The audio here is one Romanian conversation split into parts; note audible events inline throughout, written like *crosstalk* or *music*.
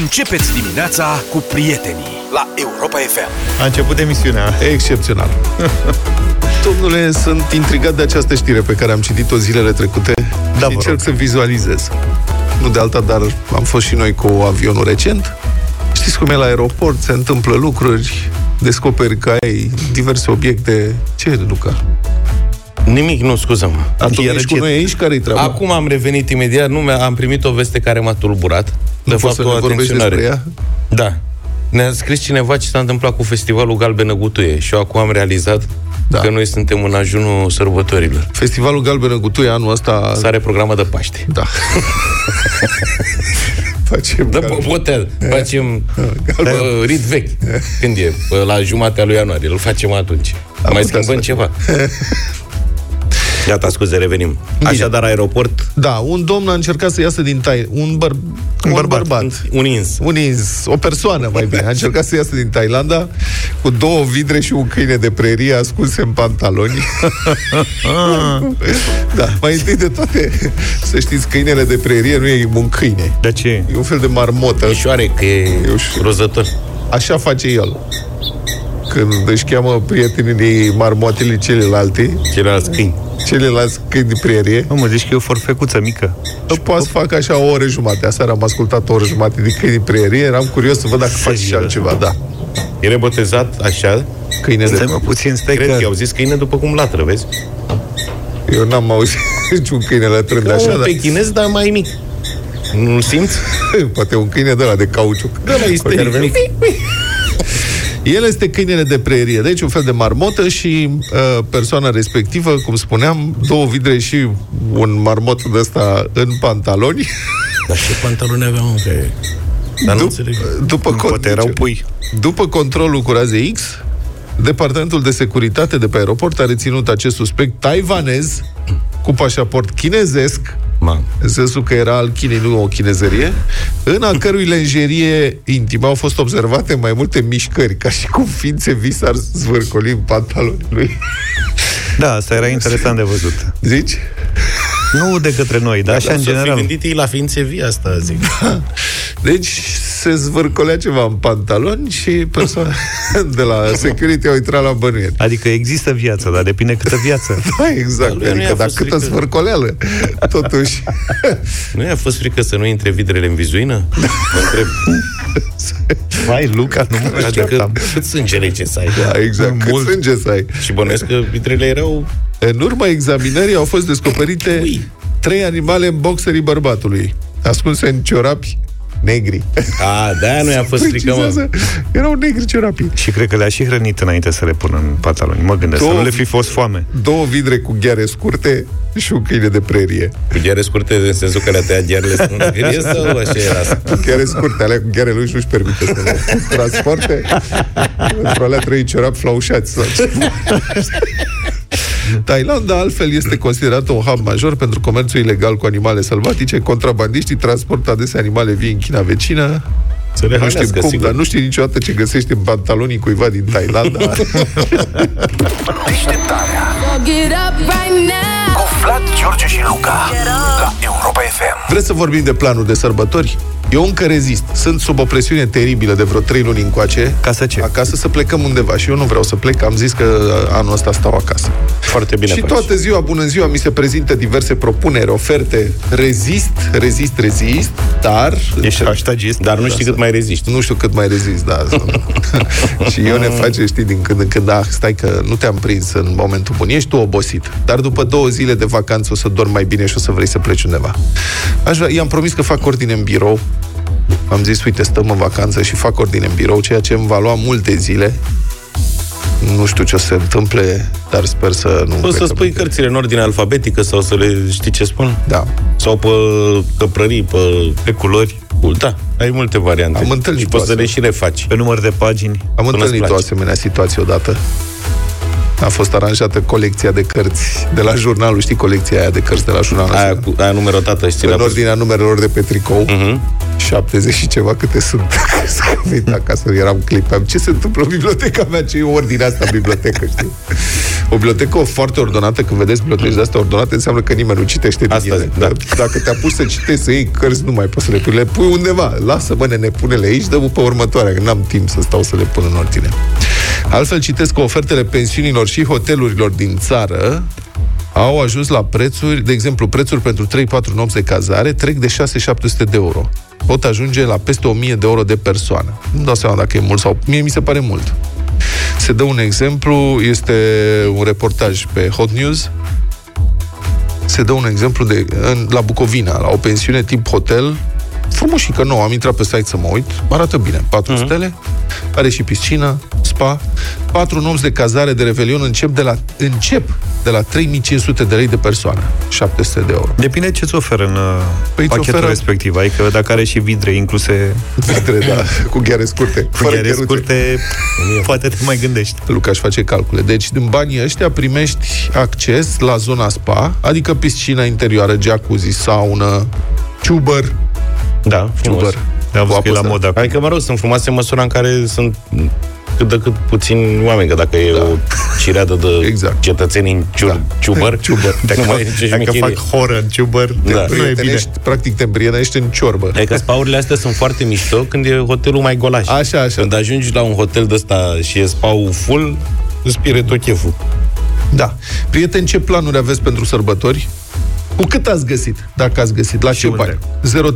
Începeți dimineața cu prietenii la Europa FM. A început emisiunea. Excepțional. *laughs* Domnule, sunt intrigat de această știre pe care am citit-o zilele trecute Da, și vă încerc rog. să vizualizez. Nu de alta, dar am fost și noi cu avionul recent. Știți cum e la aeroport, se întâmplă lucruri, descoperi că ai diverse obiecte. Ce e, Luca? Nimic, nu, scuză-mă. Dar tu Iar ești cu ce- noi aici? Care-i treaba? Acum am revenit imediat, nu mi-a- am primit o veste care m-a tulburat. nu de poți fapt, să o ne vorbești atenționare. despre ea? Da. Ne-a scris cineva ce s-a întâmplat cu festivalul Galbenă Gutuie și eu acum am realizat Da. că noi suntem în ajunul sărbătorilor. Festivalul Galbenă Gutuie anul ăsta... S-are programă de Paște. Da. *laughs* Facem Da, Galbenă- po- poate, facem uh, rit vechi. Când e? Pă, La jumatea lui ianuarie. Îl facem atunci. Am Mai putea să schimbăm ceva. Gata, scuze, revenim. Așadar, aeroport, Da, un domn a încercat să iasă din tai... Un, băr... un, bărbat. bărbat. un ins. Un ins, o persoană mai bine, a încercat să iasă din Thailanda cu două vidre și un câine de prerie ascunse în pantaloni. *laughs* da, mai întâi de toate, să știți, câinele de prerie nu e un câine. De ce? E un fel de marmotă. Mișoare, că e ușor. rozător. Așa face el. Când își cheamă prietenii marmotele celelalte, Ceilalți câini. celelalte câini de prerie, Nu mă zici că e o forfecuță mică. Și poate să fac așa o oră jumate. Aseară am ascultat o oră jumate de câini de prerie. Eram curios să văd dacă faci și Serios? altceva. Da. E rebotezat așa. Câine de... Stai mă puțin, stai Cred că... că i-au zis câine după cum latră, vezi? Eu n-am auzit *laughs* niciun câine lătrând Așa, așa, un dar pechinez, dar mai mic. Nu-l simți? *laughs* poate un câine de la de cauciuc. Da, la isteric. Mic. El este câinele de prerie, deci un fel de marmotă și uh, persoana respectivă, cum spuneam, două vidre și un marmot de ăsta în pantaloni. *laughs* Dar ce pantaloni aveam, mă, că... Dar nu Dup- înțeleg. după, con- Poate erau pui. după controlul cu raze X, Departamentul de Securitate de pe aeroport a reținut acest suspect taiwanez cu pașaport chinezesc Mamă. în sensul că era al Chinei, nu o chinezărie, în a cărui lenjerie intimă au fost observate mai multe mișcări, ca și cum ființe vii s-ar zvârcoli în pantalonii lui. Da, asta era interesant de văzut. Zici? Nu de către noi, dar așa Dar în să fi general. gândit ei la ființe vii asta, zic. Deci se zvârcolea ceva în pantaloni și persoana *laughs* de la security au intrat la bănuieri. Adică există viață, dar depinde câtă viață. *laughs* Da, exact. Dar lui nu Adică, i-a dar fost câtă frică. zvârcoleală, totuși. Nu i-a fost frică să nu intre vidrele în vizuină? Mă întreb. *laughs* Vai, Luca, nu mă Adică așteptam. cât sânge rece să ai? Da, exact. Cât Mult. sânge să ai. Și bănuiesc că vidrele erau... În urma examinării au fost descoperite Ui. trei animale în boxerii bărbatului, ascunse în ciorapi negri. A, de-aia nu i-a fost frică, mă. Precizează, Erau negri ciorapii. Și cred că le-a și hrănit înainte să le pună în pantaloni. Mă gândesc, să Două- nu le fi fost foame. Două vidre cu gheare scurte și un câine de prerie. Cu gheare scurte, în sensul că le-a tăiat ghearele să nu gârie sau așa era? Gheare scurte, alea cu gheare lui și nu-și permite să le transporte. Pentru alea trei ciorapi flaușați. *laughs* sau ceva. Thailanda, altfel, este considerată un hub major pentru comerțul ilegal cu animale sălbatice. Contrabandiștii transportă adesea animale vii în China vecină. Să le Nu știu hrănească, cum, sigur. dar nu știi niciodată ce găsești în pantalonii cuiva din Thailanda. *laughs* Deșteptarea Get up right now. cu Vlad, George și Luca la Europa FM. Vreți să vorbim de planuri de sărbători? Eu încă rezist. Sunt sub o presiune teribilă de vreo trei luni încoace. Ca să ce? Acasă să plecăm undeva. Și eu nu vreau să plec. Am zis că anul ăsta stau acasă. Foarte bine și faci. toată ziua, bună ziua, mi se prezintă diverse propuneri, oferte. Rezist, rezist, rezist, dar... Ești hashtagist. Dar nu știi cât mai reziști. Nu știu cât mai rezist, da. *laughs* *laughs* și eu ne face, știi, din când în când, ah, stai că nu te-am prins în momentul bun. Ești tu obosit. Dar după două zile de vacanță o să dormi mai bine și o să vrei să pleci undeva. Aș vrea, i-am promis că fac ordine în birou. Am zis, uite, stăm în vacanță și fac ordine în birou, ceea ce îmi va lua multe zile. Nu știu ce o să se întâmple, dar sper să nu... Poți să cred că- spui cărțile în ordine alfabetică sau să le știi ce spun? Da. Sau pe căprării, pe... Pe culori, Da, ai multe variante. Am întâlnit Și poți să asta. le și refaci. pe număr de pagini. Am Până întâlnit îți o place. asemenea situație odată. A fost aranjată colecția de cărți de la jurnalul, știi, colecția aia de cărți de la jurnalul. Aia, cu, aia numerotată și ți în le-a pus. ordinea numerelor de pe tricou. Mhm. 70 și ceva câte sunt. *laughs* Să am venit acasă, eram clipeam. Ce se întâmplă în biblioteca mea? Ce e ordinea asta în bibliotecă, știi? O bibliotecă foarte ordonată, când vedeți biblioteci de astea ordonate, înseamnă că nimeni nu citește din Asta ele. zic, da. Dacă te apuci să citești, să iei cărți, nu mai poți să le pui. Le pui undeva. Lasă, bă, nene, pune-le aici, dă pe următoarea, că n-am timp să stau să le pun în ordine. Altfel citesc că ofertele pensiunilor și hotelurilor din țară au ajuns la prețuri, de exemplu, prețuri pentru 3-4 nopți de cazare trec de 6-700 de euro. Pot ajunge la peste 1000 de euro de persoană. Nu dau seama dacă e mult sau... Mie mi se pare mult. Se dă un exemplu, este un reportaj pe Hot News. Se dă un exemplu de în, la Bucovina, la o pensiune tip hotel, frumușică nouă, am intrat pe site să mă uit, arată bine, 4 uh-huh. stele, are și piscină, spa, 4 nopți de cazare de revelion încep de la, încep de la 3500 de lei de persoană, 700 de euro. Depinde ce-ți oferă în uh, Păi îți pachetul oferă- respectiv. Adică dacă are și vidre incluse Vidre, da, *laughs* cu gheare scurte. cu fără gheare gheruțe. scurte, *laughs* poate te mai gândești. Luca își face calcule. Deci, din banii ăștia primești acces la zona spa, adică piscina interioară, jacuzzi, saună, ciubăr, Da, frumos. ciubăr. Am Cu văzut că e la apă modă acum. Adică, mă rog, sunt frumoase în măsura în care sunt cât de cât puțini oameni, că dacă e da. o cireadă de Exact. cetățeni în ciu- Da. ciubăr, *laughs* Ciubăr. nu mai e nicio Dacă șmecherie. fac horă în ciubăr, Da. nu e bine. Prietenești, practic te împrietenești în ciorbă. Adică spaurile astea sunt foarte mișto când e hotelul mai golaș. Așa, așa. Când ajungi la un hotel de ăsta și e spau full, îți pire tot cheful. Da. Prieteni, ce planuri aveți pentru sărbători? Cu cât ați găsit, dacă ați găsit? La ce unde? bani?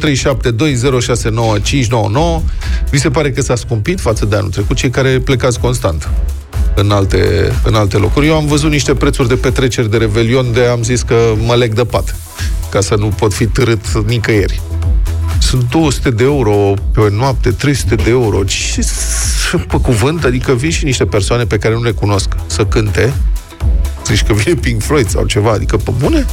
0372069599 Vi se pare că s-a scumpit față de anul trecut, cei care plecați constant în alte, în alte locuri. Eu am văzut niște prețuri de petreceri de revelion de am zis că mă leg de pat, ca să nu pot fi târât nicăieri. Sunt 200 de euro pe o noapte, 300 de euro. Ce s- pe cuvânt? Adică vin și niște persoane pe care nu le cunosc să cânte, zici că vine Pink Floyd sau ceva, adică pe bune,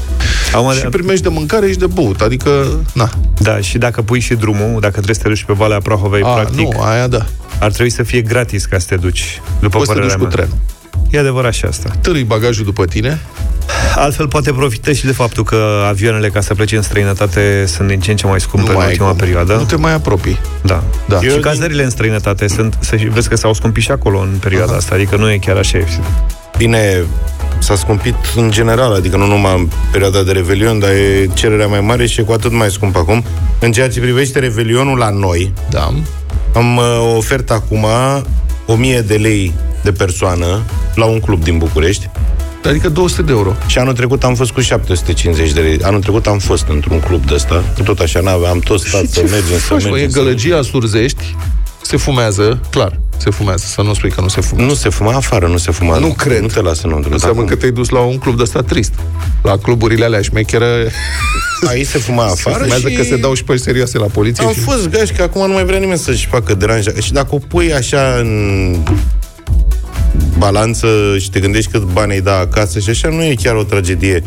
Am, și primești de mâncare și de băut, adică, na. Da, și dacă pui și drumul, dacă trebuie să te duci pe Valea Prahovei, A, practic, nu, aia da. ar trebui să fie gratis ca să te duci, după Poți să te părerea duci cu mea. trenul. E adevărat și asta. Târâi bagajul după tine, Altfel poate profită și de faptul că avioanele ca să plece în străinătate sunt din ce în ce mai scumpe în ai ultima cum. perioadă. Nu te mai apropii. Da. Da. Și Eu cazările în străinătate sunt, să vezi că s-au scumpit și acolo în perioada Aha. asta, adică nu e chiar așa ieftin. Bine, s-a scumpit în general, adică nu numai în perioada de Revelion, dar e cererea mai mare și e cu atât mai scump acum. În ceea ce privește Revelionul la noi, Da. am uh, o ofertă acum 1000 de lei de persoană la un club din București Adică 200 de euro. și anul trecut am fost cu 750 de lei. Anul trecut am fost într-un club de ăsta, tot așa n-aveam, tot stat Și să ce mergem, să faci, mă? E mergem. să- gălăgia surzești, se fumează, clar, se fumează, să nu spui că nu se fumează. Nu se fuma afară, nu se fuma. Nu cred. Nu te lasă înăuntru. Înseamnă Dar că te-ai dus la un club de ăsta trist. La cluburile alea șmecheră *laughs* Aici se fuma se afară fumează și... că se dau și pe serioase la poliție. Am și... fost gași că acum nu mai vrea nimeni să-și facă deranja. Și dacă o pui așa în balanță și te gândești cât bani ai da acasă și așa, nu e chiar o tragedie.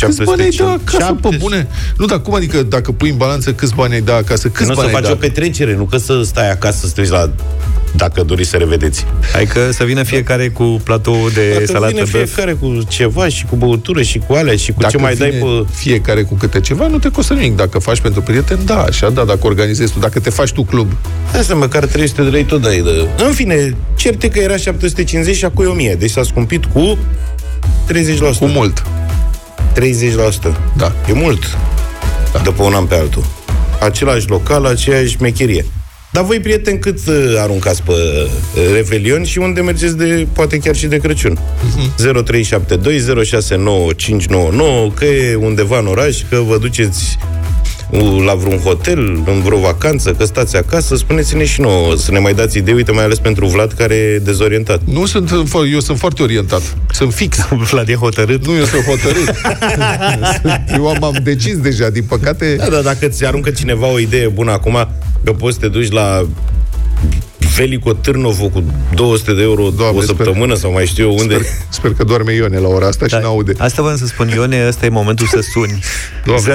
Câți bani ai da 750. acasă, pe bune? Nu, dar cum adică dacă pui în balanță câți bani ai da acasă? Câți Nu o să bani ai faci da? o petrecere, nu că să stai acasă să te uiți la dacă doriți să revedeți. Adică să vină fiecare cu platou de Dacă salată vine băf. fiecare cu ceva și cu băutură și cu alea și cu Dacă ce mai dai vine pe... fiecare cu câte ceva, nu te costă nimic. Dacă faci pentru prieteni, da, așa, da, dacă organizezi tu, dacă te faci tu club. Asta măcar 300 de lei tot dai de... În fine, certe că era 750 și acum e 1000. Deci s-a scumpit cu 30%. Cu mult. 30%. Da. E mult. Da. De pe un an pe altul. Același local, aceeași mecherie. Dar voi, prieteni, cât uh, aruncați pe uh, Revelion și unde mergeți de, poate chiar și de Crăciun? Uh-huh. 0372069599 că e undeva în oraș, că vă duceți uh, la vreun hotel, în vreo vacanță, că stați acasă, spuneți-ne și nouă, să ne mai dați idei, uite, mai ales pentru Vlad, care e dezorientat. Nu sunt, fo- eu sunt foarte orientat. Sunt fix. *laughs* Vlad e hotărât. Nu, eu sunt hotărât. *laughs* eu am, am decis deja, din păcate. Da, da, dacă ți aruncă cineva o idee bună acum, că poți să te duci la Velico Târnovo cu 200 de euro Doamne, o sper. săptămână sau mai știu eu unde. Sper, sper că doarme Ione la ora asta și Da. n-aude. Asta vreau să spun, Ione, ăsta e momentul să suni. Doamne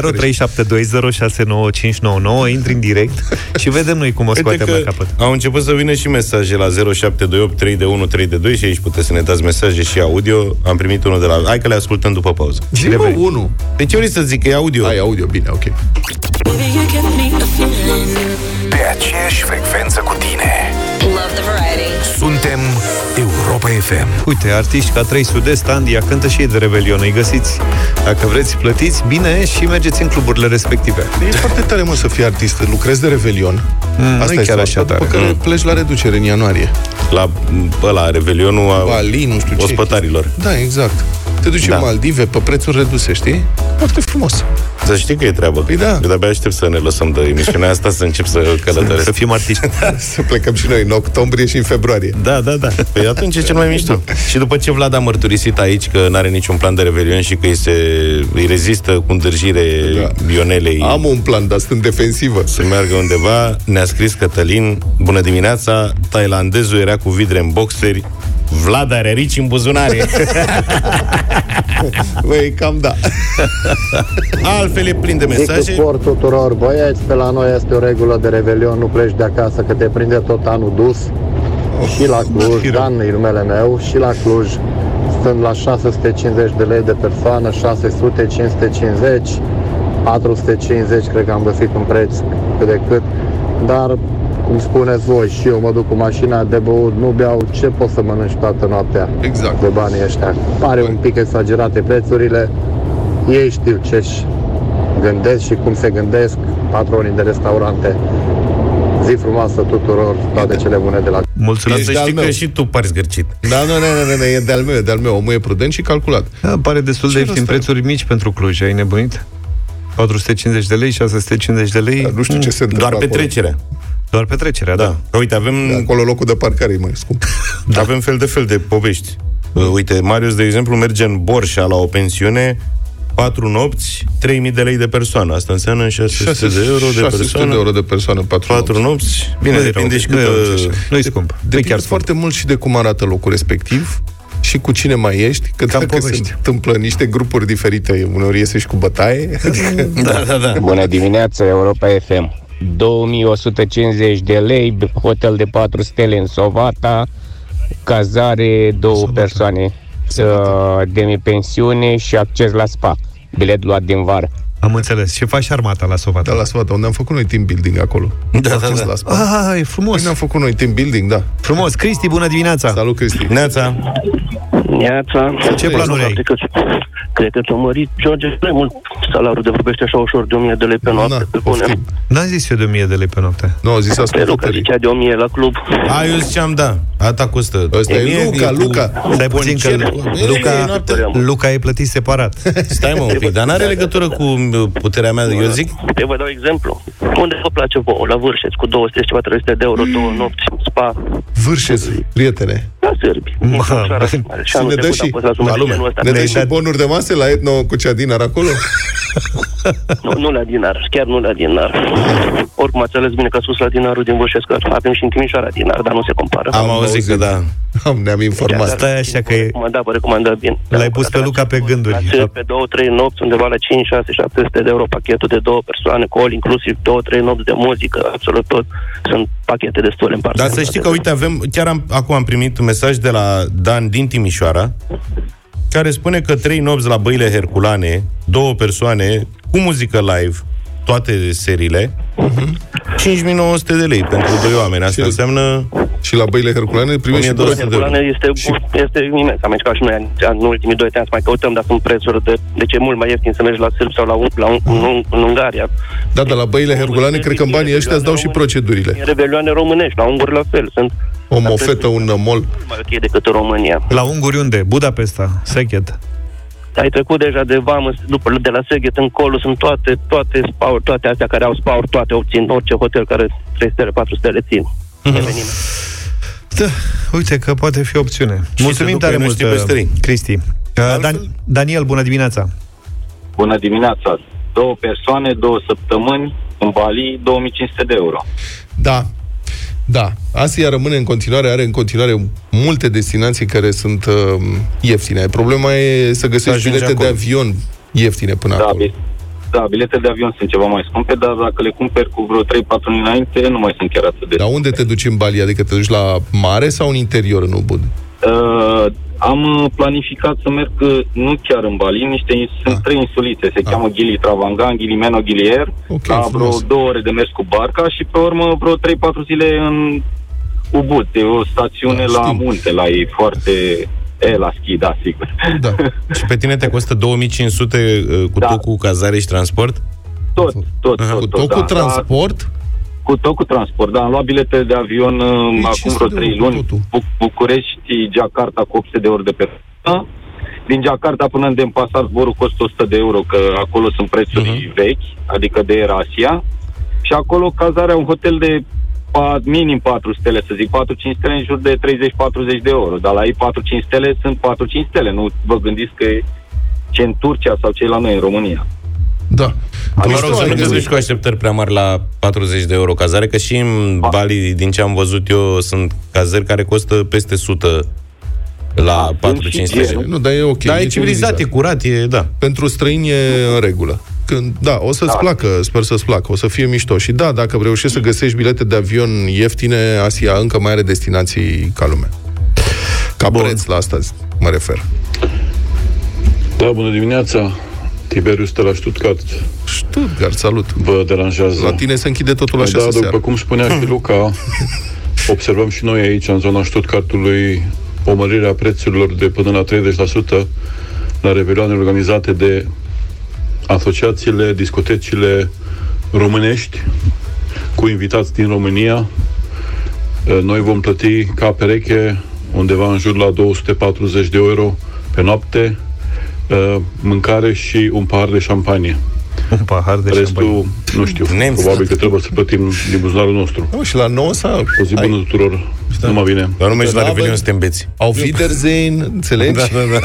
0372069599, intri în direct și vedem noi cum o Uite scoatem că la capăt. au început să vină și mesaje la 0728 321 322 și aici puteți să ne dați mesaje și audio. Am primit unul de la... Hai că le ascultăm după pauză. Zi, mă, revenim. unul. De ce vrei să zic că e audio? Ai audio, bine, ok. Baby, you give me a feeling. Pe aceeași frecvență cu tine. Love the variety. Suntem Europa FM. Uite, artiști ca 3 Sud-Est, Andia, cântă și ei de Revelion. Îi găsiți, dacă vreți, plătiți bine și mergeți în cluburile respective. E foarte tare, mă, să fii artist. Lucrezi de Revelion. Mm, nu e chiar așa După tare. care pleci la reducere în ianuarie. La ăla, Revelionul a Bali, nu știu ce. ospătarilor. Da, exact. Te duci Da. în Maldive pe prețuri reduse, știi? Foarte frumos. Să știi că e treabă. Păi da. Eu de-abia aștept să ne lăsăm de emisiunea asta, să încep să călătoresc. Să fim artiști. *laughs* să plecăm și noi în octombrie și în februarie. Da, da, da. Păi atunci e cel mai mișto. Și după ce Vlad a mărturisit aici că n-are niciun plan de revelion și că îi, se, îi rezistă cu îndârjire Da. Ionelei Am un plan, dar sunt defensivă. să meargă undeva, ne-a scris Cătălin, bună dimineața, tailandezul era cu vidre în boxeri, Vlad are rici în buzunare. *laughs* Băi, cam da. Altfel e plin de Zic mesaje. sport tuturor băieți, pe la noi este o regulă de revelion, nu pleci de acasă că te prinde tot anul dus. Și la Cluj, Dan e numele meu, și la Cluj sunt la 650 de lei de persoană, 600, 550, 450, cred că am găsit un preț cât de cât, dar cum spuneți voi, și eu mă duc cu mașina de băut, nu beau, ce pot să mănânci toată noaptea Exact. de banii ăștia. Pare un pic exagerate prețurile, ei știu ce-și gândesc și cum se gândesc patronii de restaurante. Zi frumoasă tuturor, toate cele bune de la Dar Mulțumim. să de-al știi meu. că și tu pari zgârcit. Da, nu, nu, nu, nu, e de-al meu, e de-al meu. Omul e prudent și calculat. Da, pare destul de Ce ieftin, rost are? prețuri mici pentru Cluj. Ai nebunit? 450 de lei, 650 de lei, Dar nu știu ce se întâmplă Doar acolo. Petrecerea. doar petrecerea, da. Da. Că uite, avem, Acolo locul de parcare e mai scump. *laughs* da. avem fel de fel de povești. Uh, Uite, Marius, de exemplu, merge în Borșa la o pensiune, patru nopți, 3000 de lei de persoană. Asta înseamnă 600, 600 de euro de 600 persoană. de euro de persoană, patru, Patru nopți. nopți. Bine, Nu e depinde rău, și nu e cât... rău, uh, ce- Nu-i scump. Nu-i Depinde chiar scump. foarte mult și de cum arată locul respectiv și cu cine mai ești, că Cam dacă se povești. întâmplă în niște grupuri diferite, uneori iese și cu bătaie. *laughs* Da, da, da. Bună dimineața, Europa FM. 2150 de lei, hotel de 4 stele în Sovata, cazare, două Sovata. persoane, uh, demi-pensiune și acces la spa. Bilet luat din vară. Am înțeles. Și faci armata la Sovata. Da, la Sfata, unde am făcut noi team building acolo. Da, Am da, fost da. La spa. Ah, e Păi frumos. ne-am făcut noi team building, da. Frumos. Cristi, bună dimineața. Salut, Cristi. Neața. Neața. Ce planuri ai? Cred că, cred că ți-a mărit, George, prea mult salariul de vorbește așa ușor de 1000 de lei pe noapte. Na, pe bune. poftim. N-am zis eu de 1000 de lei pe noapte. Nu, au zis Pe Luca ascultătorii. zicea de 1000 la club. A, eu ziceam, da. Ata costă. Ăsta e 1000 Luca, cu Luca. Stai puțin că concert. Bine, Luca, noapte. Luca e plătit separat. Stai mă un pic, dar n-are legătură cu uh, puterea mea. Eu zic, Te vă dau exemplu. Unde vă place vouă? La Vârșeț, cu 200 ceva 300 de euro, două nopți, spa, Vârșeț, prietene. La sârbi. Mă, Ușoară. bă, Și Și anul ne dă trecut și am fost la la sumă lume. genul ăsta. Ne dă Ne-ai și dat- bonuri de masă la Etno cu Ceadinar acolo? *laughs* Nu, nu la dinar, chiar nu la dinar. Oricum ați ales bine că a sus la dinarul din Vârșeț, că avem și în Timișoara dinar, dar nu se compară. am auzit că da. Am, ne-am informat. Stai așa că e- Recomandat, vă recomandă bine. L-ai pus pe Luca pe gânduri. La țări, pe două, trei nopți, undeva la 5, 6, 700 de euro pachetul de două persoane, cu all inclusiv două, trei nopți de muzică, absolut tot. Sunt pachete destule în parte. Dar să știi că, uite, avem, chiar am, acum am primit un mesaj de la Dan din Timișoara, care spune că trei nopți la băile Herculane, două persoane, cu muzică live, toate seriile, 5900 de lei pentru doi oameni. Asta Și- înseamnă... Și la băile Herculane primești și 1200 două- de euro. Herculane este, este imens. Am mers ca și noi în, în ultimii doi ani să mai căutăm, dar sunt prețuri de... Deci e mult mai ieftin să mergi la Sârb sau la, Un- la Un- în, în Ungaria. Da, dar la băile Herculane, cred că în banii ăștia îți dau și procedurile. În rebelioane românești, la unguri la fel. Sunt O mofetă, un nămol. mult mai ok decât în România. La unguri unde? Budapesta, Sechet. Ai trecut deja de vamă, după, de la Seghet încolo, sunt toate, toate spauri, toate astea care au spauri, toate obțin, orice hotel care 3 stele, 4 stele țin. Eveniment. Da, uite că poate fi o opțiune. Mulțumim duc tare pe mult, noștri păstării. Cristi. Uh, Dan- Daniel, bună dimineața. Bună dimineața! Două persoane, două săptămâni, în Bali, 2500 de euro. Da. Da. Asia rămâne în continuare, are în continuare multe destinații care sunt uh, ieftine. Problema e să găsești ajungi bilete de acolo. avion ieftine până Da, acolo. bi- da, biletele de avion sunt ceva mai scumpe, dar dacă le cumperi cu vreo 3-4 luni înainte, nu mai sunt chiar atât de Dar unde te duci în Bali? Adică te duci la mare sau în interior, în Ubud? Uh, am uh, planificat să merg uh, nu chiar în Bali, niște ins- sunt Ah. trei insulițe, se Ah. cheamă Gili Travangan, Gili Meno, Gili Air, Ok, la vreo frumos. două ore de mers cu barca și pe urmă vreo 3-4 zile în Ubud, e o stațiune Da, la știm. munte, la ei foarte... E, la schi, da, sigur. Da. *laughs* Și pe tine te costă 2500 uh, cu Da. tot cu cazare și transport? Tot, tot, Aha. tot. Cu tot, tot cu da, transport? Cu tot cu transport, da. Am luat bilete de avion uh, Păi, acum 500 vreo de 3 euro cu luni. totul. Bu- București, Jakarta cu 800 de euro de persoană. Din Jakarta până în Denpasar zborul costă 100 de euro, că acolo sunt prețuri Mhm. vechi, adică de Air Asia. Și acolo cazarea, un hotel de pa, minim 4 stele, să zic, 4-5 stele în jur de 30-40 de euro. Dar la ei 4-5 stele sunt 4-5 stele. Nu vă gândiți că e ce în Turcia sau ce e la noi în România. Da. Mă Mișto, rog, să nu adică- te duci cu așteptări prea mari la 40 de euro cazare, că și în Bali, din ce am văzut eu, sunt cazări care costă peste 100 la 4-5 și stele. Nu, dar e ok. Da, e civilizat, e curat, e, da. Pentru străini e în regulă. Când, da, o să-ți Da. placă, sper să-ți placă, o să fie mișto. Și da, dacă reușești să găsești bilete de avion ieftine, Asia încă mai are destinații ca lumea. Ca preț la asta mă refer. Da, bună dimineața. Tiberius de la Stuttgart Stuttgart, salut. vă deranjează. La tine se închide totul la da, șase după seara. cum spunea și Luca, observăm și noi aici, în zona Stuttgartului, o mărire a prețurilor de până la 30% la revelioane organizate de asociațiile, discotecile românești cu invitați din România. Eh, Noi vom plăti ca pereche undeva în jur la 240 de euro pe noapte, eh, mâncare și un pahar de șampanie. Un pahar de Restul, șampanie. nu știu, Nemți. probabil că trebuie să plătim din buzunarul nostru. Nu, și la 9 sau... O zi bună tuturor, numai bine. Dar nu mergi la Da, Revelion bă. să te îmbeți. Au Wiedersehen, *laughs* înțelegi? Da, da, da.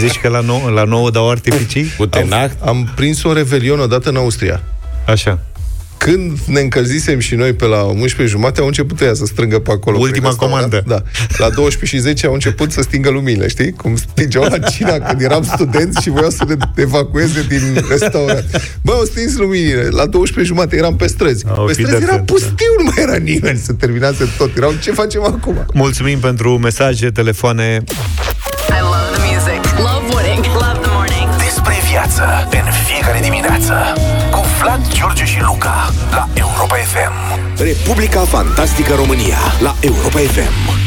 Zici că la 9, la 9 dau artificii? Cu tenac, Am prins un revelion odată în Austria. Așa. Când ne încălzisem și noi pe la 11 jumate, au început ea să strângă pe acolo. Ultima prin restaurant. comandă. Da. La 12 și 10 au început să stingă luminile, știi? Cum stingeau la Cina când eram studenți și voiau să ne evacueze din restaurant. Bă, au stins luminile. La 12 jumate eram pe străzi. Au pe fi străzi de era atent, pustiu, nu mai era nimeni să terminase tot. Erau, ce facem acum? Mulțumim pentru mesaje, telefoane. I love the music. Love winning. Love the morning. Despre viață în fiecare dimineață cu Vlad, George și Luca la Europa FM. Republica Fantastică România la Europa FM.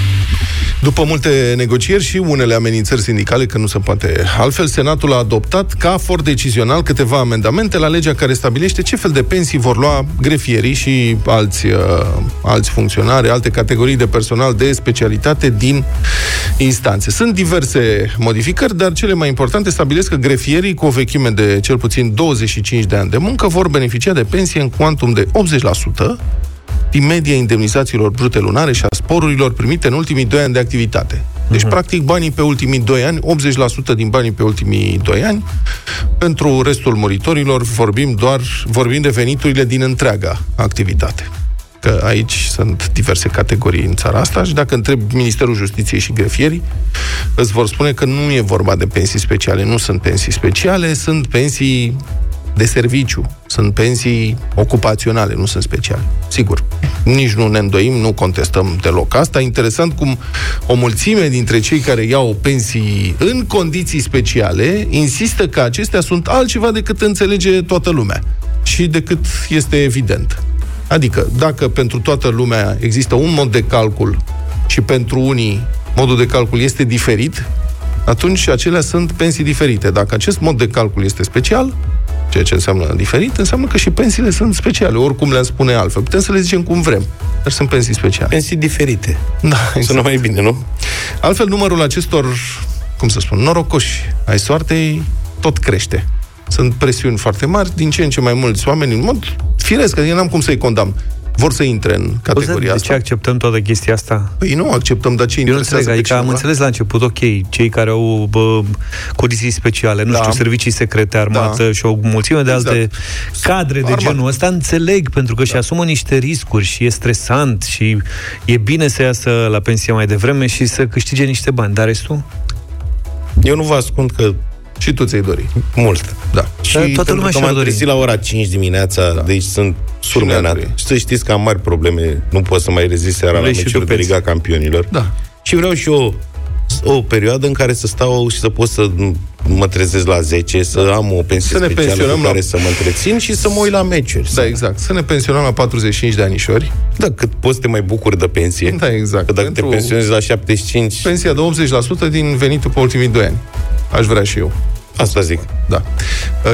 După multe negocieri și unele amenințări sindicale, că nu se poate altfel, Senatul a adoptat ca for decizional câteva amendamente la legea care stabilește ce fel de pensii vor lua grefierii și alți, uh, alți funcționari, alte categorii de personal de specialitate din instanțe. Sunt diverse modificări, dar cele mai importante stabilesc că grefierii cu o vechime de cel puțin 25 de ani de muncă vor beneficia de pensie în cuantum de 80%, din media indemnizațiilor brute lunare și a sporurilor primite în ultimii 2 ani de activitate. Deci, uh-huh. practic, banii pe ultimii 2 ani, 80% din banii pe ultimii 2 ani, pentru restul muritorilor vorbim doar vorbim de veniturile din întreaga activitate. Că aici sunt diverse categorii în țara asta și dacă întreb Ministerul Justiției și grefierii, îți vor spune că nu e vorba de pensii speciale, nu sunt pensii speciale, sunt pensii de serviciu. Sunt pensii ocupaționale, nu sunt speciale. Sigur, nici nu ne îndoim, nu contestăm deloc asta. Interesant cum o mulțime dintre cei care iau pensii în condiții speciale insistă că acestea sunt altceva decât înțelege toată lumea și decât este evident. Adică, dacă pentru toată lumea există un mod de calcul și pentru unii modul de calcul este diferit, atunci acelea sunt pensii diferite. Dacă acest mod de calcul este special, ceea ce înseamnă diferit, înseamnă că și pensiile sunt speciale, oricum le-am spune altfel. Putem să le zicem cum vrem, dar sunt pensii speciale. pensii diferite. Da, Sună mai bine, nu? Altfel, numărul acestor, cum să spun, norocoși ai soartei tot crește. Sunt presiuni foarte mari, din ce în ce mai mulți oameni, în mod firesc, că eu n-am cum să-i condamn, vor să intre în categoria de ce asta. acceptăm toată chestia asta? Păi nu acceptăm, dar ce Eu nu interesează înțeleg, pe adică am cineva? înțeles la început, ok, cei care au bă, condiții speciale, nu Da. știu, servicii secrete, armată Da. și o mulțime de Exact. alte cadre de Armată. genul ăsta, înțeleg, pentru că și asumă niște riscuri și e stresant și e bine să iasă la pensie mai devreme și să câștige niște bani, dar restul? Eu nu vă ascund că Și tu ți-ai dori. mult. Da. Și toată pentru lumea că și-ar m-am dori. trezit la ora 5 dimineața, da. deci sunt ne-ar surmenat. dori. Și să știți că am mari probleme, nu pot să mai rezist seara Vrei la și meciuri tu de pensie. Liga Campionilor. Da. Și vreau și eu o perioadă în care să stau și să pot să mă trezesc la 10, să am o pensie Să ne specială pensionăm cu la- care să mă întrețin și să mă uit la meciuri. Da, exact. Să ne pensionăm la 45 de anișori. Da, cât poți să te mai bucuri de pensie. Da, exact. Că dacă Pentru- te pensionezi la 75, Pensia de 80% din venitul pe ultimii 2 ani. Aș vrea și eu. Asta zic. Da.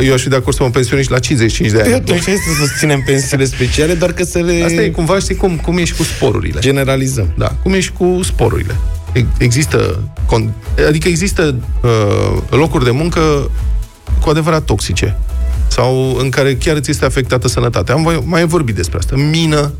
Eu aș fi de acord să mă pensionez și la 55 de ani. Păi atunci hai să susținem pensiile speciale, doar că să le Asta e cumva, știi cum, cum ești cu sporurile. generalizăm. Da, cum ești cu sporurile. E- Există, con- adică există uh, locuri de muncă cu adevărat toxice sau în care chiar ți este afectată sănătatea. Am voi- mai vorbit despre asta. Mină,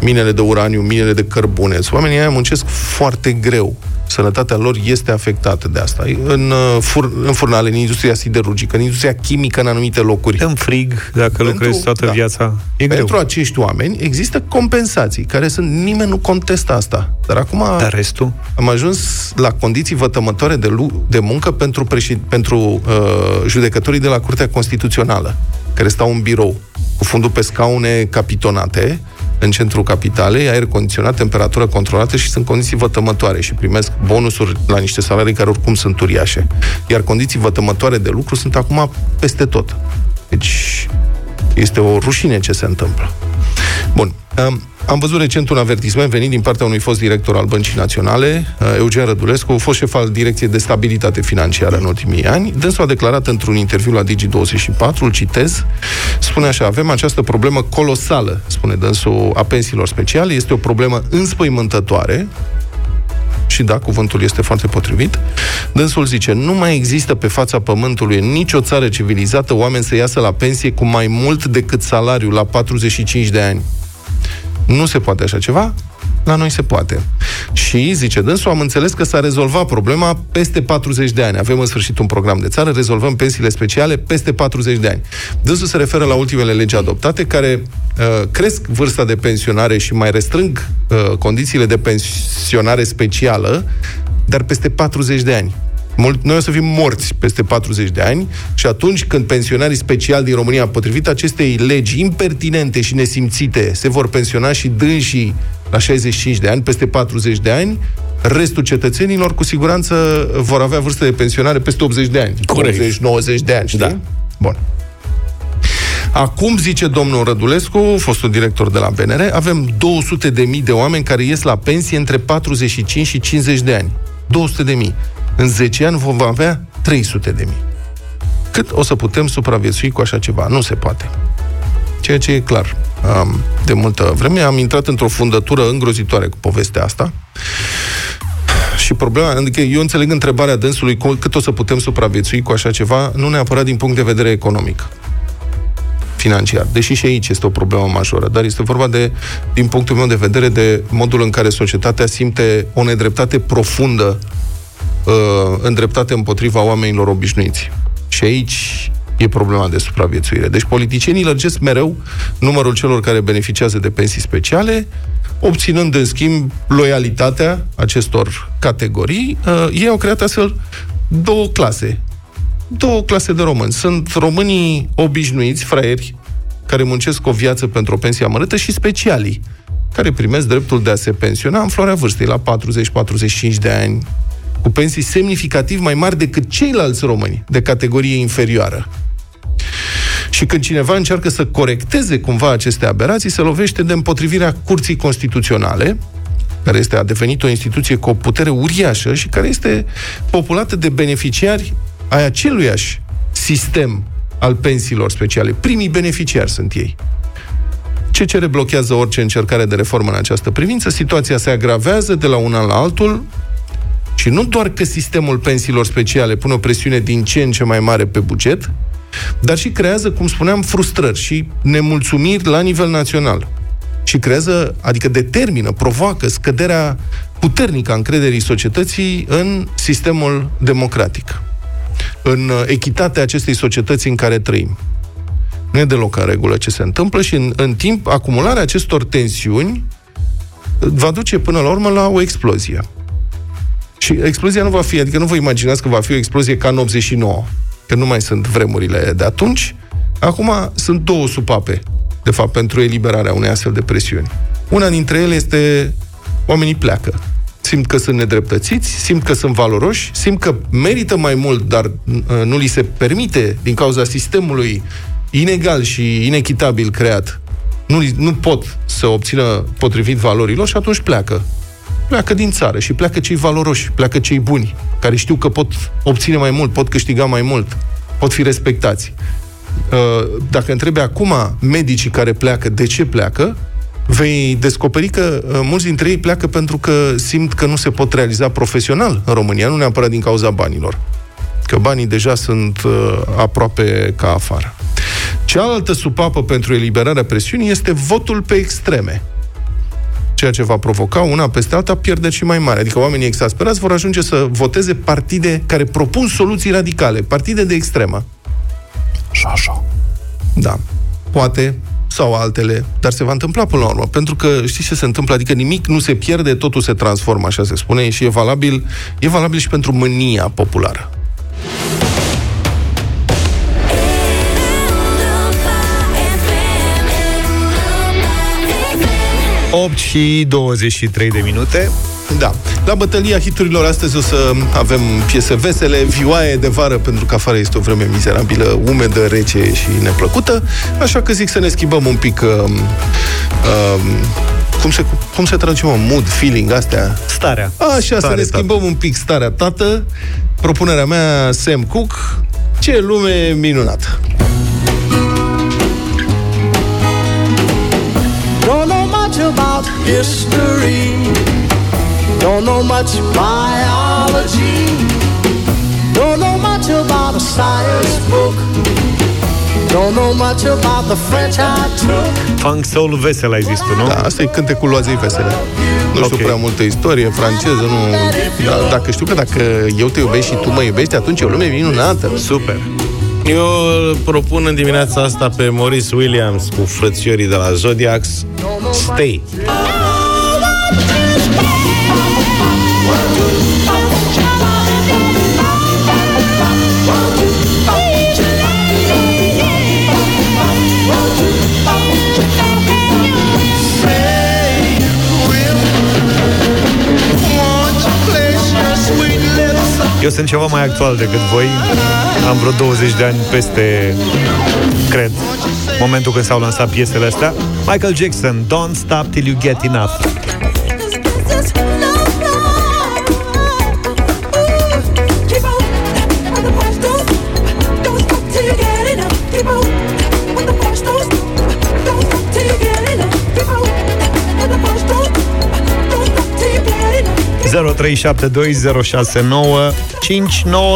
minele de uraniu, minele de cărbune. Oamenii aia muncesc foarte greu. Sănătatea lor este afectată de asta. În, uh, fur, în furnale, în industria siderurgică, în industria chimică, în anumite locuri. În frig, dacă lucrezi toată da. viața, e greu. Pentru acești oameni există compensații, care sunt, nimeni nu contestă asta. Dar acum Dar restul? am ajuns la condiții vătămătoare de, lu- de muncă pentru, președ- pentru uh, judecătorii de la Curtea Constituțională, care stau în birou, cu fundul pe scaune capitonate, în centrul capitalei, aer condiționat, temperatură controlată și sunt condiții vătămătoare și primesc bonusuri la niște salarii care oricum sunt uriașe. Iar condiții vătămătoare de lucru sunt acum peste tot. Deci este o rușine ce se întâmplă. Bun. Um, Am văzut recent un avertisment venit din partea unui fost director al Băncii Naționale, uh, Eugen Rădulescu, fost șef al Direcției de Stabilitate Financiară în ultimii ani. Dânsul a declarat într-un interviu la Digi24, îl citez, spune așa, avem această problemă colosală, spune dânsul, a pensiilor speciale, este o problemă înspăimântătoare, și da, cuvântul este foarte potrivit. Dânsul zice, nu mai există pe fața pământului în nicio țară civilizată oameni să iasă la pensie cu mai mult decât salariul la 45 de ani. Nu se poate așa ceva? La noi se poate. Și, zice dânsul, am înțeles că s-a rezolvat problema peste 40 de ani. Avem în sfârșit un program de țară, rezolvăm pensiile speciale peste 40 de ani. Dânsul se referă la ultimele legi adoptate care uh, cresc vârsta de pensionare și mai restrâng uh, condițiile de pensionare specială, dar peste 40 de ani. Mult, noi o să fim morți peste 40 de ani și atunci când pensionarii speciali din România, potrivit acestei legi impertinente și nesimțite, se vor pensiona și dânsii la 65 de ani, peste 40 de ani, restul cetățenilor cu siguranță vor avea vârstă de pensionare peste 80 de ani. Corect. 80-90 de ani, știi? Da. Bun. Acum, zice domnul Rădulescu, fostul director de la BNR, avem 200 de mii de oameni care ies la pensie între 45 și 50 de ani. 200 de mii. În 10 ani vom avea 300 de mii. Cât o să putem supraviețui cu așa ceva? Nu se poate. Ceea ce e clar. Um, de multă vreme am intrat într-o fundătură îngrozitoare cu povestea asta. Și problema, adică eu înțeleg întrebarea dânsului cu- cât o să putem supraviețui cu așa ceva, nu neapărat din punct de vedere economic financiar. Deși și aici este o problemă majoră, dar este vorba de, din punctul meu de vedere, de modul în care societatea simte o nedreptate profundă uh, îndreptate împotriva oamenilor obișnuiți. Și aici e problema de supraviețuire. Deci politicienii lărgesc mereu numărul celor care beneficiază de pensii speciale, obținând în schimb loialitatea acestor categorii. Uh, ei au creat astfel două clase două clase de români. Sunt românii obișnuiți, fraieri, care muncesc o viață pentru o pensie amărâtă și specialii, care primesc dreptul de a se pensiona în floarea vârstei, la 40-45 de ani, cu pensii semnificativ mai mari decât ceilalți români de categorie inferioară. Și când cineva încearcă să corecteze cumva aceste aberații, se lovește de împotrivirea Curții Constituționale, care este a devenit o instituție cu o putere uriașă și care este populată de beneficiari ai aceluiași sistem al pensiilor speciale. Primii beneficiari sunt ei. CCR blochează orice încercare de reformă în această privință, situația se agravează de la un an la altul și nu doar că sistemul pensiilor speciale pune o presiune din ce în ce mai mare pe buget, dar și creează, cum spuneam, frustrări și nemulțumiri la nivel național. Și creează, adică determină, provoacă scăderea puternică a încrederii societății în sistemul democratic, în uh, echitatea acestei societăți în care trăim. Nu e deloc în regulă ce se întâmplă și în, în timp acumularea acestor tensiuni va duce până la urmă la o explozie. Și explozia nu va fi, adică nu vă imaginați că va fi o explozie ca în 89, că nu mai sunt vremurile de atunci. Acum sunt două supape, de fapt, pentru eliberarea unei astfel de presiuni. Una dintre ele este oamenii pleacă. Se simt că sunt nedreptățiți, simt că sunt valoroși, simt că merită mai mult, dar uh, nu li se permite din cauza sistemului inegal și inechitabil creat. Nu, li- nu pot să obțină potrivit valorilor și atunci pleacă. Pleacă din țară și pleacă cei valoroși, pleacă cei buni, care știu că pot obține mai mult, pot câștiga mai mult, pot fi respectați. Uh, Dacă întrebi acum medicii care pleacă, de ce pleacă, vei descoperi că uh, mulți dintre ei pleacă pentru că simt că nu se pot realiza profesional în România, nu neapărat din cauza banilor. Că banii deja sunt uh, aproape ca afară. Cealaltă supapă pentru eliberarea presiunii este votul pe extreme ceea ce va provoca una peste alta pierderi și mai mari. Adică oamenii exasperați vor ajunge să voteze partide care propun soluții radicale, partide de extremă. Și așa. Da. Poate sau altele, dar se va întâmpla până la urmă. Pentru că știți ce se întâmplă? Adică nimic nu se pierde, totul se transformă, așa se spune, și e valabil, e valabil și pentru mânia populară. Opt și 23 de minute. Da. La bătălia hiturilor astăzi o să avem piese vesele, vioaie de vară, pentru că afară este o vreme mizerabilă, umedă, rece și neplăcută. Așa că zic să ne schimbăm un pic uh, uh, cum se, cum se traduce, mă, mood, feeling, astea? Starea. Așa, Stare, să ne tată. schimbăm un pic starea, tată. Propunerea mea, Sam Cook, ce lume minunată. Much about history. Don't know much biology. Don't know much about a science book. Don't know much about the French I took. Funk soul vesel ai zis tu, nu? Da, asta e cântecul loazei vesele. Nu știu Ok. prea multă istorie franceză, nu... Da, dacă știu că dacă eu te iubesc și tu mă iubești, atunci e o lume minunată. Super. Eu îl propun în dimineața asta pe Maurice Williams cu frățiorii de la Zodiacs Stay. Eu sunt ceva mai actual decât voi. Am vreo 20 de ani peste, cred, momentul când s-au lansat piesele astea. Michael Jackson, Don't Stop Till You Get Enough.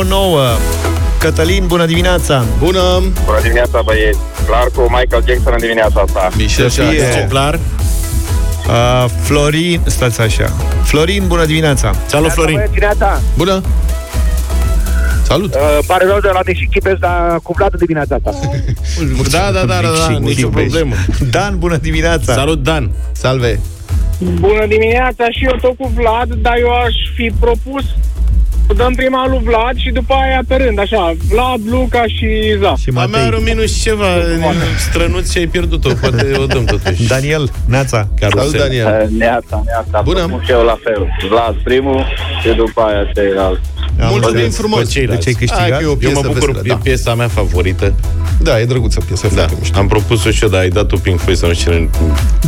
Nouă. Cătălin, bună dimineața! Bună! Bună dimineața, băieți! Clar cu Michael Jackson în dimineața asta. Michel Să fie. Exemplar. Uh, Florin, stați așa. Florin, bună dimineața! Salut, Florin! Băieți, dimineața! Bună! Salut! Uh, pare rău de la Nici Chipes, dar cuplat în dimineața asta. Da, da, da, da, da Și nicio Chipeș. problemă. Dan, bună dimineața! Salut, Dan! Salve! Bună dimineața și eu tot cu Vlad, dar eu aș fi propus să dăm prima lui Vlad și după aia pe rând, așa, Vlad, Luca și Za. Și A mea are un minus și ceva strănuți și ai pierdut-o. *laughs* Poate o dăm totuși. Daniel, Neața! Salut, Daniel! Uh, neața, neața. Bună. Propun Și eu la fel. Vlad primul și după aia ceilalți. Am Mulțumim înțeles. frumos! Pe ceilalți. Deci ai câștigat? Hai că e o Eu piesă mă bucur, veselă, e da. piesa mea favorită. Da, e drăguță piesă, Da, foarte mișto. am propus-o și eu, dar ai dat-o Pink Floyd să nu știu cine...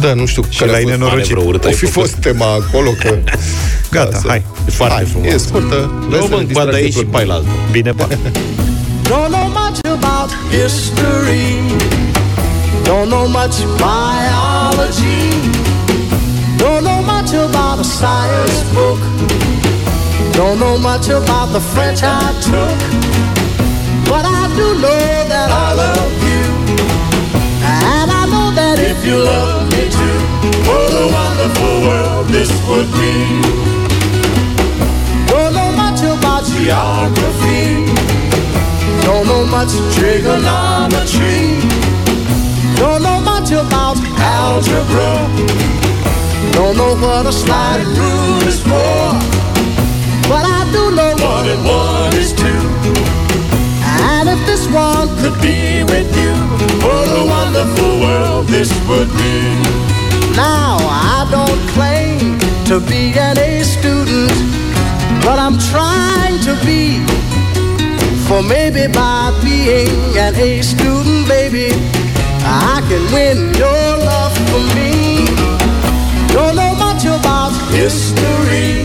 Da, nu știu care l-ai a fost nenorocit. Manevră urâtă O ai fi făcut. fost tema acolo că... *laughs* Gata, Da, să- hai. E foarte Hai, frumos. E scurtă. Nu veselă, mă încoadă distracție aici și plăcută. pe ailaltă. Bine, pa! *laughs* Don't know much about history. Don't know much biology. Don't know much about a science book. Don't know much about the French I took. But I do know that I love you. And I know that if you love me too, what a wonderful world this would be. Don't know much about geography. Don't know much trigonometry. Don't know much about algebra. Don't know what a sliding rule is for. But I do know one and one is two. And if this one could be with you, what a wonderful world this would be. Now I don't claim to be an A student, but I'm trying to be. For maybe by being an A student, baby, I can win your love for me. Don't know much about history,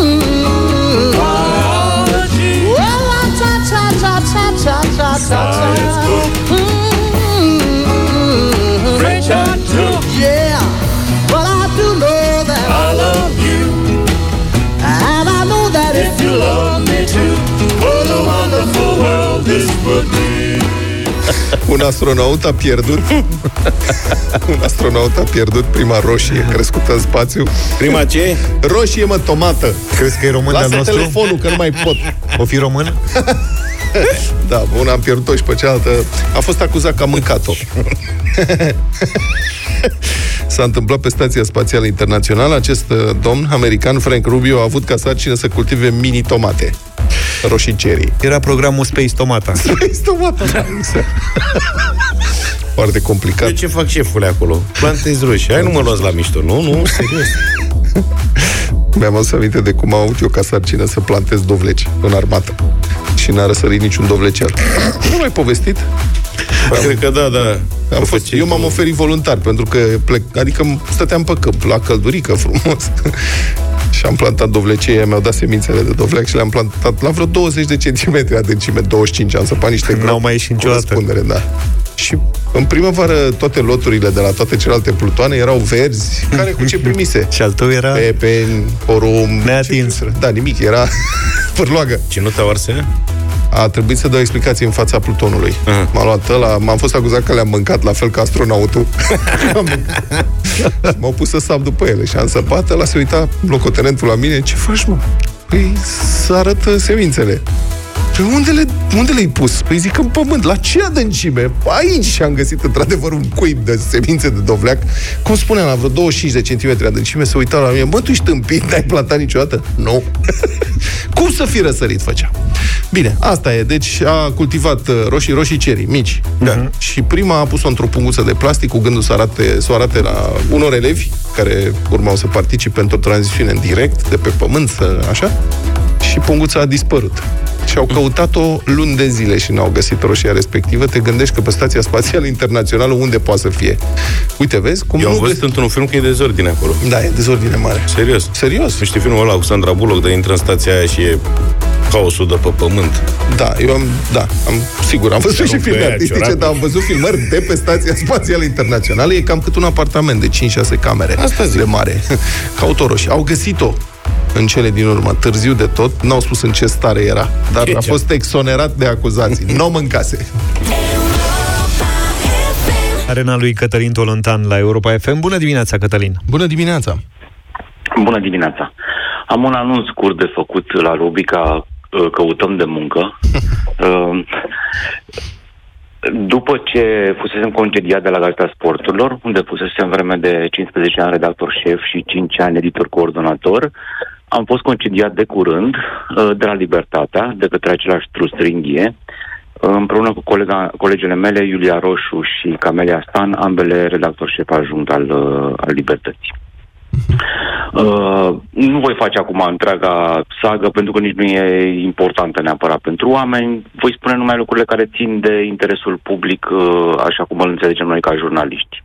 *laughs* Un astronaut a pierdut *laughs* Un astronaut a pierdut prima roșie crescută în spațiu Prima ce? Roșie, mă, tomată Crezi că e român Lasă de-al nostru? telefonul, că nu mai pot O fi român? *laughs* *laughs* Da, una am pierdut-o și pe cealaltă A fost acuzat că a mâncat-o *laughs* S-a întâmplat pe Stația Spațială Internațională Acest uh, domn american, Frank Rubio A avut ca sarcină să cultive mini-tomate Roșii cherry Era programul Space Tomata. *laughs* Space Tomata, da, exact. Foarte complicat Eu ce fac șefule acolo? Plantez roșii. Hai nu mă luați la mișto. Nu, nu, serios. Mi-am adus aminte de cum am avut eu ca sarcină să plantez dovleci în armată. Și n-a răsărit niciun dovlecel. Nu mai povestit? Cred că da, da. Am fost, eu m-am oferit voluntar, pentru că plec, adică stăteam pe câmp, la căldurică *laughs* frumos. și am plantat dovlecei, mi-au dat semințele de dovleac și le-am plantat la vreo 20 de centimetri adâncime, 25, am săpat niște N-au mai ieșit niciodată. Răspundere, da. Și în primăvară toate loturile de la toate celelalte plutoane erau verzi, care cu ce *laughs* primise. și al tău era... Pepeni, porum... Neatins. ce- Da, nimic, era *laughs* pârloagă. Ce nu te arse? A trebuit să dau explicații în fața plutonului. Aha. M-a luat ăla, m-am fost acuzat că le-am mâncat la fel ca astronautul. Am *laughs* mâncat. Și M-au pus să sap după ele și am săpat, ăla se uita locotenentul la mine, ce faci, mă? Păi să arătă semințele. Păi unde, le, unde le-ai pus? Păi zic în pământ. La ce adâncime? Aici și am găsit într-adevăr un cuib de semințe de dovleac. Cum spuneam, la vreo 25 de centimetri adâncime se uita la mine. Bă, tu ești tâmpit, n-ai plantat niciodată? Nu. *laughs* Cum să fi răsărit, făcea. Bine, asta e. Deci a cultivat uh, roșii, roșii cerii, mici. Da. Și prima a pus-o într-o punguță de plastic cu gândul să arate, să o arate la unor elevi care urmau să participe într-o tranzițiune în direct, de pe pământ, să, așa. Și punguța a dispărut. Și au căutat-o luni de zile și n-au găsit roșia respectivă. Te gândești că pe Stația Spațială Internațională unde poate să fie? Uite, vezi? Cum Eu am nu văzut într-un film că e dezordine acolo. Da, e dezordine mare. Serios. Serios? Nu știi filmul ăla cu Sandra Bullock de intră în stația aia și e haosul de pe pământ. Da, eu am, da, am, sigur, am văzut Și și rup pe filme aia artistice, ciorapii. dar am văzut filmări de pe Stația Spațială Internațională. E cam cât un apartament de 5-6 camere. Asta zic. De mare. *laughs* Caut și Au găsit-o în cele din urmă, târziu de tot, n-au spus în ce stare era, dar Ce a ce? fost exonerat de acuzații. Nu o mâncase. Arena lui Cătălin Tolontan la Europa FM. Bună dimineața, Cătălin! Bună dimineața! Bună dimineața! Am un anunț scurt de făcut la rubrica uh, Căutăm de muncă. *laughs* Uh, După ce fusesem concediat de la Gazeta Sporturilor, unde fusesem vreme de 15 ani redactor șef și 5 ani editor coordonator, am fost concediat de curând uh, de la Libertatea, de către același trust Ringhie, împreună cu colega, colegele mele, Iulia Roșu și Camelia Stan, ambele redactor șef adjunct al, uh, al Libertății. Uh, nu voi face acum întreaga sagă pentru că nici nu e importantă neapărat pentru oameni. Voi spune numai lucrurile care țin de interesul public, uh, așa cum îl înțelegem noi ca jurnaliști.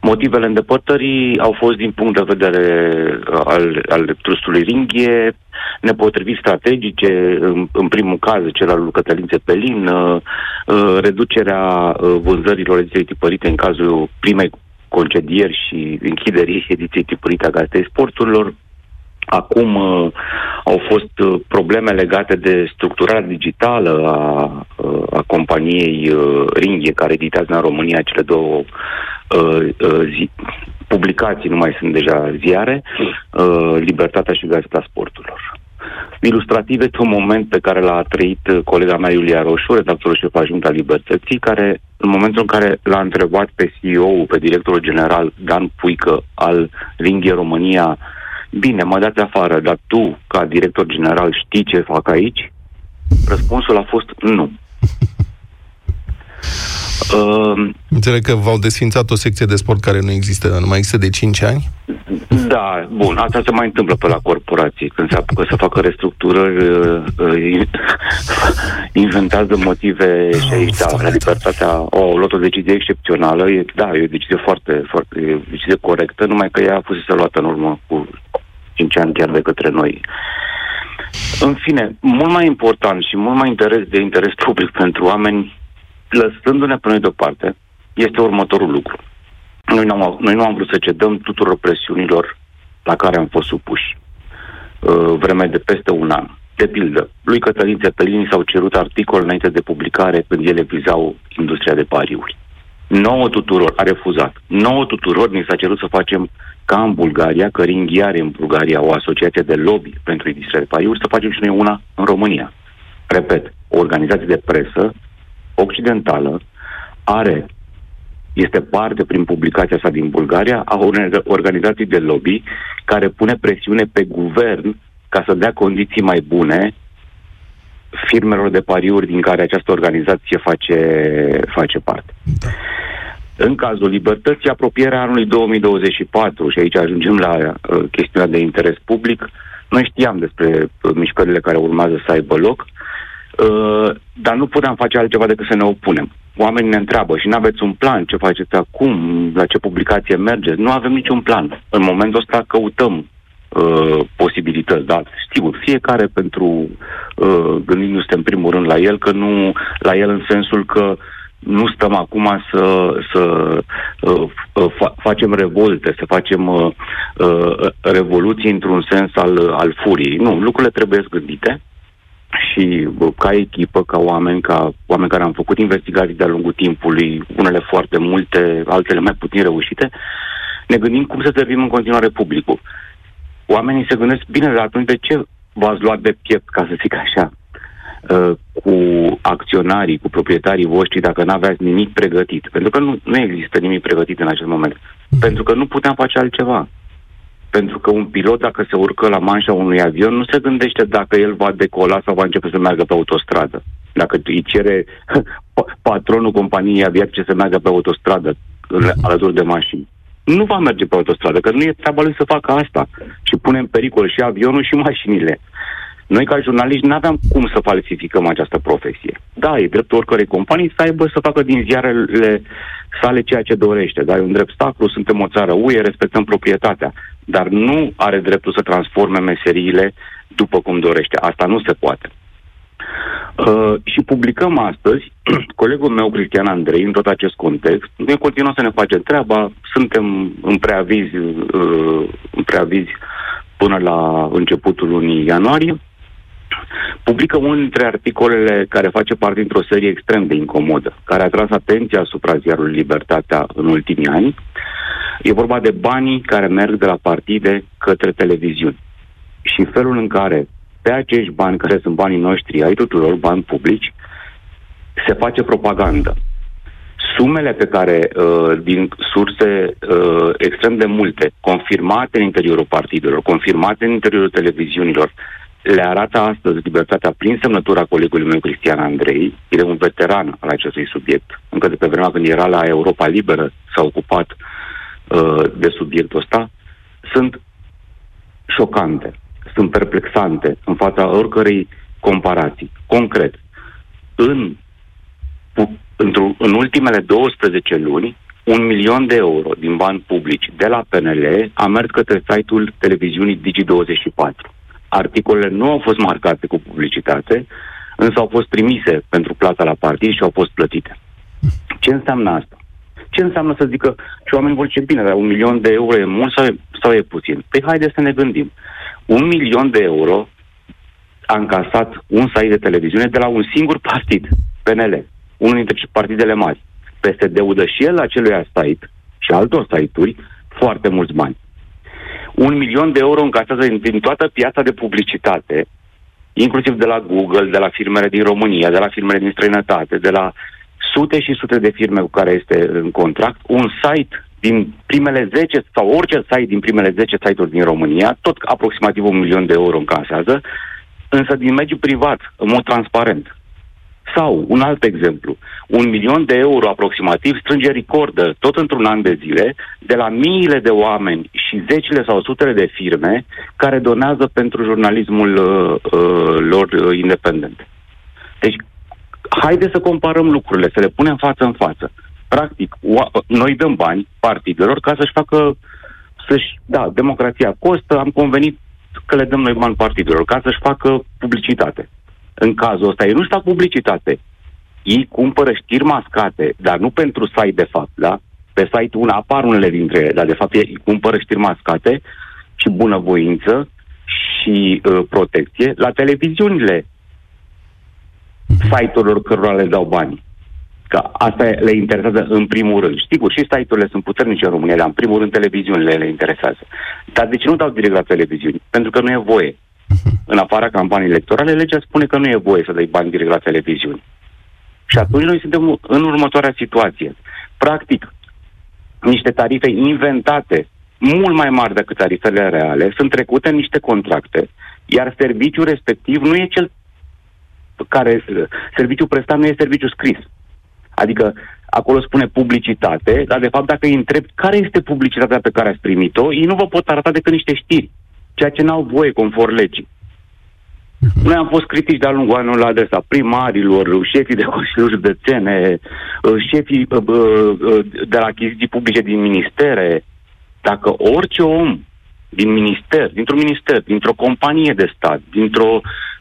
Motivele îndepărtării au fost din punct de vedere uh, al, al trustului Ringhie, nepotriviri strategice, în, în primul caz cel al lui Cătălin Țepelin, uh, uh, reducerea uh, vânzărilor ediției tipărite în cazul primei concedieri și închiderii ediției tipărite a Gazetei Sporturilor. Acum uh, au fost uh, probleme legate de structurarea digitală a, uh, a companiei uh, Ringhie, care editează în România cele două uh, uh, zi, publicații, nu mai sunt deja ziare, uh, Libertatea și Gazeta Sporturilor. ilustrative de un moment pe care l-a trăit uh, colega mea Iulia Roșu, redactorul șef adjunct al Libertății, care în momentul în care l-a întrebat pe CEO, pe directorul general Dan Puică al Ringhie România, bine, mă dați afară, dar tu, ca director general, știi ce fac aici? Răspunsul a fost nu. Uh, *laughs* Înțeleg că v-au desfințat o secție de sport care nu există, nu mai există de 5 ani? Da, bun, asta se mai întâmplă pe la corporații, când se apucă să facă restructurări, uh, uh, *laughs* inventează motive și aici, da, la libertatea, o luat o decizie excepțională, e, da, e o decizie foarte, foarte, e o decizie corectă, numai că ea a fost să luată în urmă cu 5 ani chiar de către noi. În fine, mult mai important și mult mai interes de interes public pentru oameni lăsându-ne pe noi deoparte, este următorul lucru. Noi nu, am, noi nu am vrut să cedăm tuturor presiunilor la care am fost supuși uh, vreme de peste un an. De pildă, lui Cătălin Țepelini s-au cerut articole înainte de publicare când ele vizau industria de pariuri. Nouă tuturor a refuzat. Nouă tuturor ni s-a cerut să facem ca în Bulgaria, că Ringhiare în Bulgaria, o asociație de lobby pentru industria de pariuri, să facem și noi una în România. Repet, o organizație de presă occidentală are, este parte prin publicația sa din Bulgaria, a unei organizații de lobby care pune presiune pe guvern ca să dea condiții mai bune firmelor de pariuri din care această organizație face, face parte. Da. În cazul libertății, apropierea anului 2024, și aici ajungem la uh, chestiunea de interes public, noi știam despre uh, mișcările care urmează să aibă loc, Uh, dar nu puteam face altceva decât să ne opunem. Oamenii ne întreabă și nu aveți un plan, ce faceți acum, la ce publicație mergeți. Nu avem niciun plan. În momentul ăsta căutăm uh, posibilități, da, sigur, fiecare pentru uh, gândindu-se în primul rând la el, că nu la el în sensul că nu stăm acum să, să uh, uh fa- facem revolte, să facem uh, uh, revoluții într-un sens al, al furiei. Nu, lucrurile trebuie gândite și ca echipă, ca oameni, ca oameni care am făcut investigații de-a lungul timpului, unele foarte multe, altele mai puțin reușite, ne gândim cum să servim în continuare publicul. Oamenii se gândesc, bine, dar atunci de ce v-ați luat de piept, ca să zic așa, uh, cu acționarii, cu proprietarii voștri, dacă nu aveați nimic pregătit? Pentru că nu, nu există nimic pregătit în acest moment. Pentru că nu puteam face altceva. Pentru că un pilot, dacă se urcă la manșa unui avion, nu se gândește dacă el va decola sau va începe să meargă pe autostradă. Dacă îi cere *laughs* patronul companiei aviatice să meargă pe autostradă alături de mașini. Nu va merge pe autostradă, că nu e treaba lui să facă asta. Și pune în pericol și avionul și mașinile. Noi, ca jurnaliști, nu aveam cum să falsificăm această profesie. Da, e dreptul oricărei companii să aibă să facă din ziarele sale ceea ce dorește. Dar e un drept sacru, suntem o țară UE, respectăm proprietatea dar nu are dreptul să transforme meseriile după cum dorește. Asta nu se poate. Uh, și publicăm astăzi, *clears throat* colegul meu, Cristian Andrei, în tot acest context, noi continuăm să ne facem treaba, suntem în preaviz, uh, în preaviz până la începutul lunii ianuarie, publică unul dintre articolele care face parte dintr-o serie extrem de incomodă, care a tras atenția asupra ziarului Libertatea în ultimii ani, E vorba de banii care merg de la partide către televiziuni. Și felul în care pe acești bani, care sunt banii noștri, ai tuturor, bani publici, se face propagandă. Sumele pe care, uh, din surse uh, extrem de multe, confirmate în interiorul partidelor, confirmate în interiorul televiziunilor, le arată astăzi libertatea prin semnătura colegului meu Cristian Andrei, el e un veteran al acestui subiect. Încă de pe vremea când era la Europa Liberă, s-a ocupat uh, Uh, de subiectul ăsta sunt șocante, sunt perplexante în fața oricărei comparații. Concret, în, în ultimele 12 luni, un milion de euro din bani publici de la PNL a mers către site-ul televiziunii Digi24. Articolele nu au fost marcate cu publicitate, însă au fost trimise pentru plata la partid și au fost plătite. Ce înseamnă asta? Ce înseamnă să zică și oamenii vor zice, bine, dar un milion de euro e mult sau e, sau e puțin? Păi haideți să ne gândim. Un milion de euro a încasat un site de televiziune de la un singur partid, PNL, unul dintre partidele mari. PSD-ul dă și el acelui site și altor site-uri foarte mulți bani. Un milion de euro încasează din, din toată piața de publicitate inclusiv de la Google, de la firmele din România, de la firmele din străinătate, de la sute și sute de firme cu care este în contract, un site din primele 10 sau orice site din primele 10 site-uri din România, tot aproximativ un milion de euro încasează, însă din mediul privat, în mod transparent. Sau, un alt exemplu, un milion de euro aproximativ strânge recordă tot într-un an de zile de la miile de oameni și zecile sau sutele de firme care donează pentru jurnalismul uh, uh, lor uh, independent. Deci, haide să comparăm lucrurile, să le punem față în față. Practic, o- noi dăm bani partidelor ca să-și facă, să-și, da, democrația costă, am convenit că le dăm noi bani partidelor ca să-și facă publicitate. În cazul ăsta, ei nu-și fac publicitate. Ei cumpără știri mascate, dar nu pentru site, de fapt, da? Pe site una apar unele dintre ele, dar de fapt ei cumpără știri mascate și bunăvoință și uh, protecție la televiziunile site-urilor cărora le dau bani. Că asta le interesează în primul rând. Sigur, și site-urile sunt puternice în România, dar în primul rând televiziunile le interesează. Dar de ce nu dau direct la televiziuni? Pentru că nu e voie. În afara campaniei electorale, legea spune că nu e voie să dai bani direct la televiziuni. Și atunci noi suntem în următoarea situație. Practic, niște tarife inventate, mult mai mari decât tarifele reale, sunt trecute în niște contracte, iar serviciul respectiv nu e cel care, serviciul prestat nu e serviciu scris. Adică acolo spune publicitate, dar de fapt dacă îi întreb care este publicitatea pe care ați primit-o, ei nu vă pot arăta decât niște știri, ceea ce n-au voie conform legii. Noi am fost critici de-a lungul anului la adresa primarilor, șefii de consiliuri județene, uh, șefii uh, uh, de la achiziții publice din ministere. Dacă orice om din minister, dintr-un minister, dintr-o companie de stat, dintr-o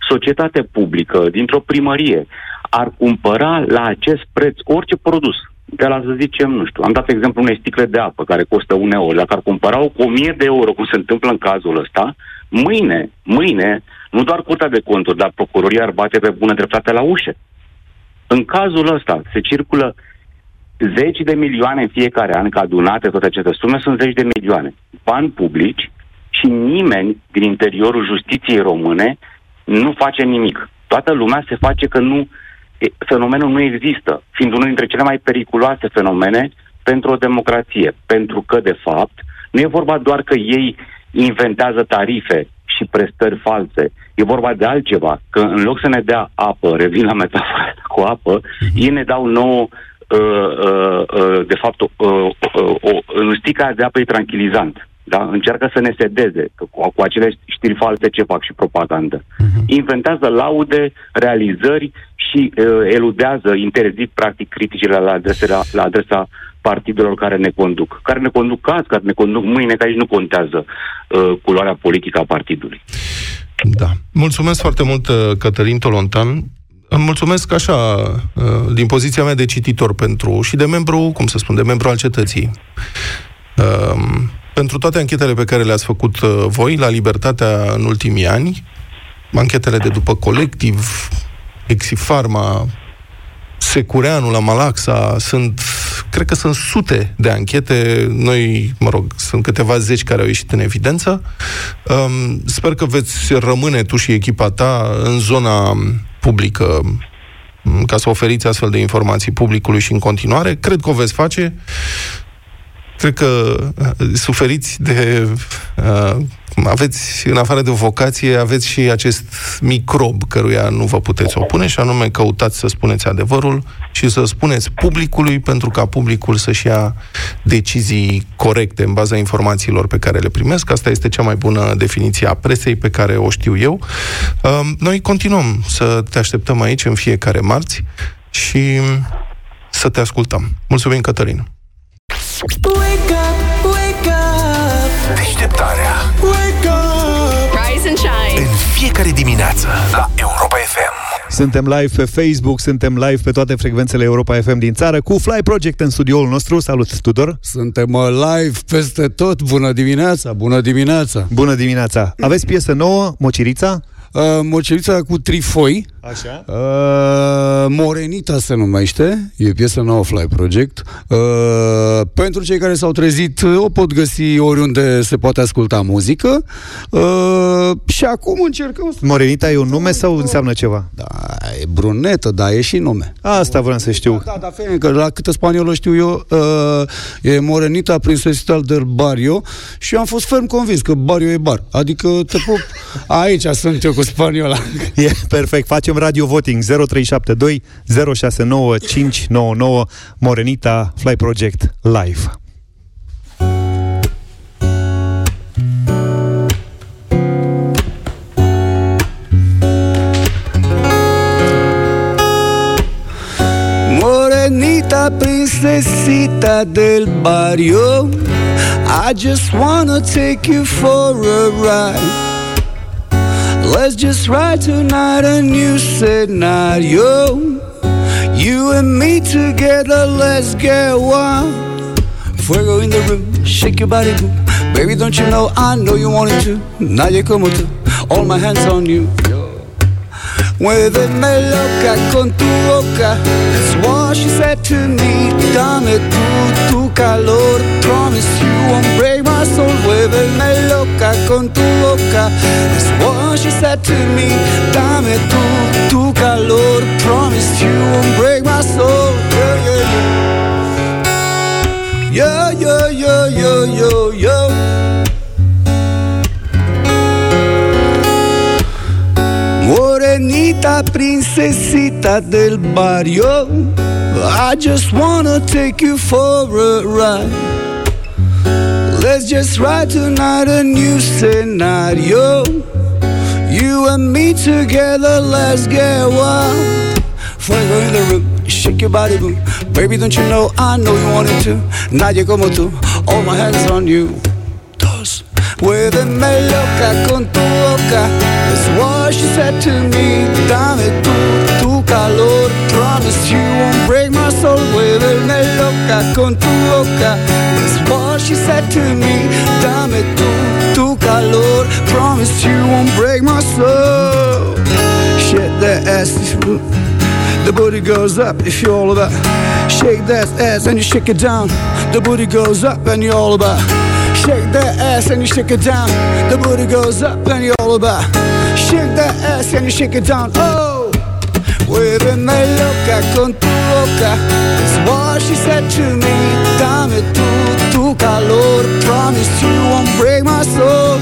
societate publică, dintr-o primărie, ar cumpăra la acest preț orice produs, de la să zicem, nu știu, am dat exemplu unei sticle de apă care costă un euro, dacă ar cumpăra-o cu 1000 de euro, cum se întâmplă în cazul ăsta, mâine, mâine, nu doar Curtea de Conturi, dar Procuroria ar bate pe bună dreptate la ușe. În cazul ăsta se circulă zeci de milioane în fiecare an, ca adunate toate aceste sume, sunt zeci de milioane. Bani publici și nimeni din interiorul justiției române nu face nimic. Toată lumea se face că nu, e- fenomenul nu există, fiind unul dintre cele mai periculoase fenomene pentru o democrație. Pentru că, de fapt, nu e vorba doar că ei inventează tarife și prestări false. E vorba de altceva, că în loc să ne dea apă, revin la metafora cu apă, ei ne dau nouă uh, uh, uh, de fapt, uh, uh, uh, în stica de apă e tranquilizant. Da? Încearcă să ne sedeze că cu, cu acele știri false ce fac și propagandă. Inventează laude, realizări și uh, eludează, interzic practic criticile la adresa, la adresa partidelor care ne conduc. Care ne conduc azi, care ne conduc mâine, că aici nu contează uh, culoarea politică a partidului. Da. Mulțumesc foarte mult, uh, Cătălin Tolontan. Îmi mulțumesc așa, uh, din poziția mea de cititor pentru și de membru, cum să spun, de membru al cetății. Um, Pentru toate anchetele pe care le-ați făcut uh, voi la Libertatea în ultimii ani, anchetele de după colectiv, Exifarma, Secureanu la Malaxa, sunt, cred că sunt sute de anchete, noi, mă rog, sunt câteva zeci care au ieșit în evidență. Um, sper că veți rămâne tu și echipa ta în zona publică m, ca să oferiți astfel de informații publicului și în continuare. Cred că o veți face. Cred că uh, suferiți de... Uh, aveți, în afară de vocație, aveți și acest microb căruia nu vă puteți opune și anume căutați să spuneți adevărul și să spuneți publicului pentru ca publicul să-și ia decizii corecte în baza informațiilor pe care le primesc. Asta este cea mai bună definiție a presei pe care o știu eu. Uh, Noi continuăm să te așteptăm aici în fiecare marți și să te ascultăm. Mulțumim, Cătălin! Wake up, wake up, Deșteptarea wake up. Rise and shine. în fiecare dimineață la Europa FM. Suntem live pe Facebook, suntem live pe toate frecvențele Europa FM din țară cu Fly Project în studioul nostru. Salut, Tudor! Suntem uh, live peste tot. Bună dimineața, bună dimineața. Bună dimineața! Aveți piesă nouă, Mocirița? Uh, Mocelița cu trifoi. Așa. Uh, Morenita se numește, e piesa nouă Fly Project. Uh, pentru cei care s-au trezit, uh, o pot găsi oriunde se poate asculta muzică. Uh, și acum încercăm să... Morenita e un nume sau înseamnă ceva? Da, e brunetă, da, e și nume. Asta vreau să știu. Da, da, fie că la câtă spaniolă știu eu, uh, e Morenita Princesital del Barrio și eu am fost ferm convins că Barrio e bar. Adică te pup, *laughs* aici sunt eu cu spaniola. E perfect. Facem radio voting 0372 069 599 Morenita Fly Project Live. Morenita princesita del barrio I just wanna take you for a ride Let's just write tonight and a new scenario You. And me together, let's get wild. Fuego in the room, shake your body boo. Baby, don't you know I know you wanted to Nadie como tú, all my hands on you. Muéveme loca con tu boca. That's what she said to me Dame tú, tu calor. Promise you won't break my soul Muéveme loca con tu boca That's what she said to me. Dame tú, tu calor Promise you won't break my soul. Yeah, yeah, yeah. Yeah, yeah, yeah, yeah, yeah, yeah. Morenita princesita del barrio I just wanna take you for a ride Let's just write tonight a new scenario. You and me together, let's get wild. Fuego in the room, shake your body boom. Baby, don't you know I know you wanted to Nadie como tú, all my hands on you. Dos Muéveme loca con tu boca. That's what she said to me Dame tú, tu calor. Promise you won't break my soul Muéveme loca con tu boca. That's what she said to me Dame tú, tu calor Promise you won't break my soul. Shake that ass The booty goes up if you're all about. Shake that ass and you shake it down. The booty goes up and you're all about. Shake that ass and you shake it down. The booty goes up and you're all about. Shake that ass and you shake it down. Oh, muéveme loca con tu boca. That's what she said to me. Dame tú, tu calor. Promise you won't break my soul.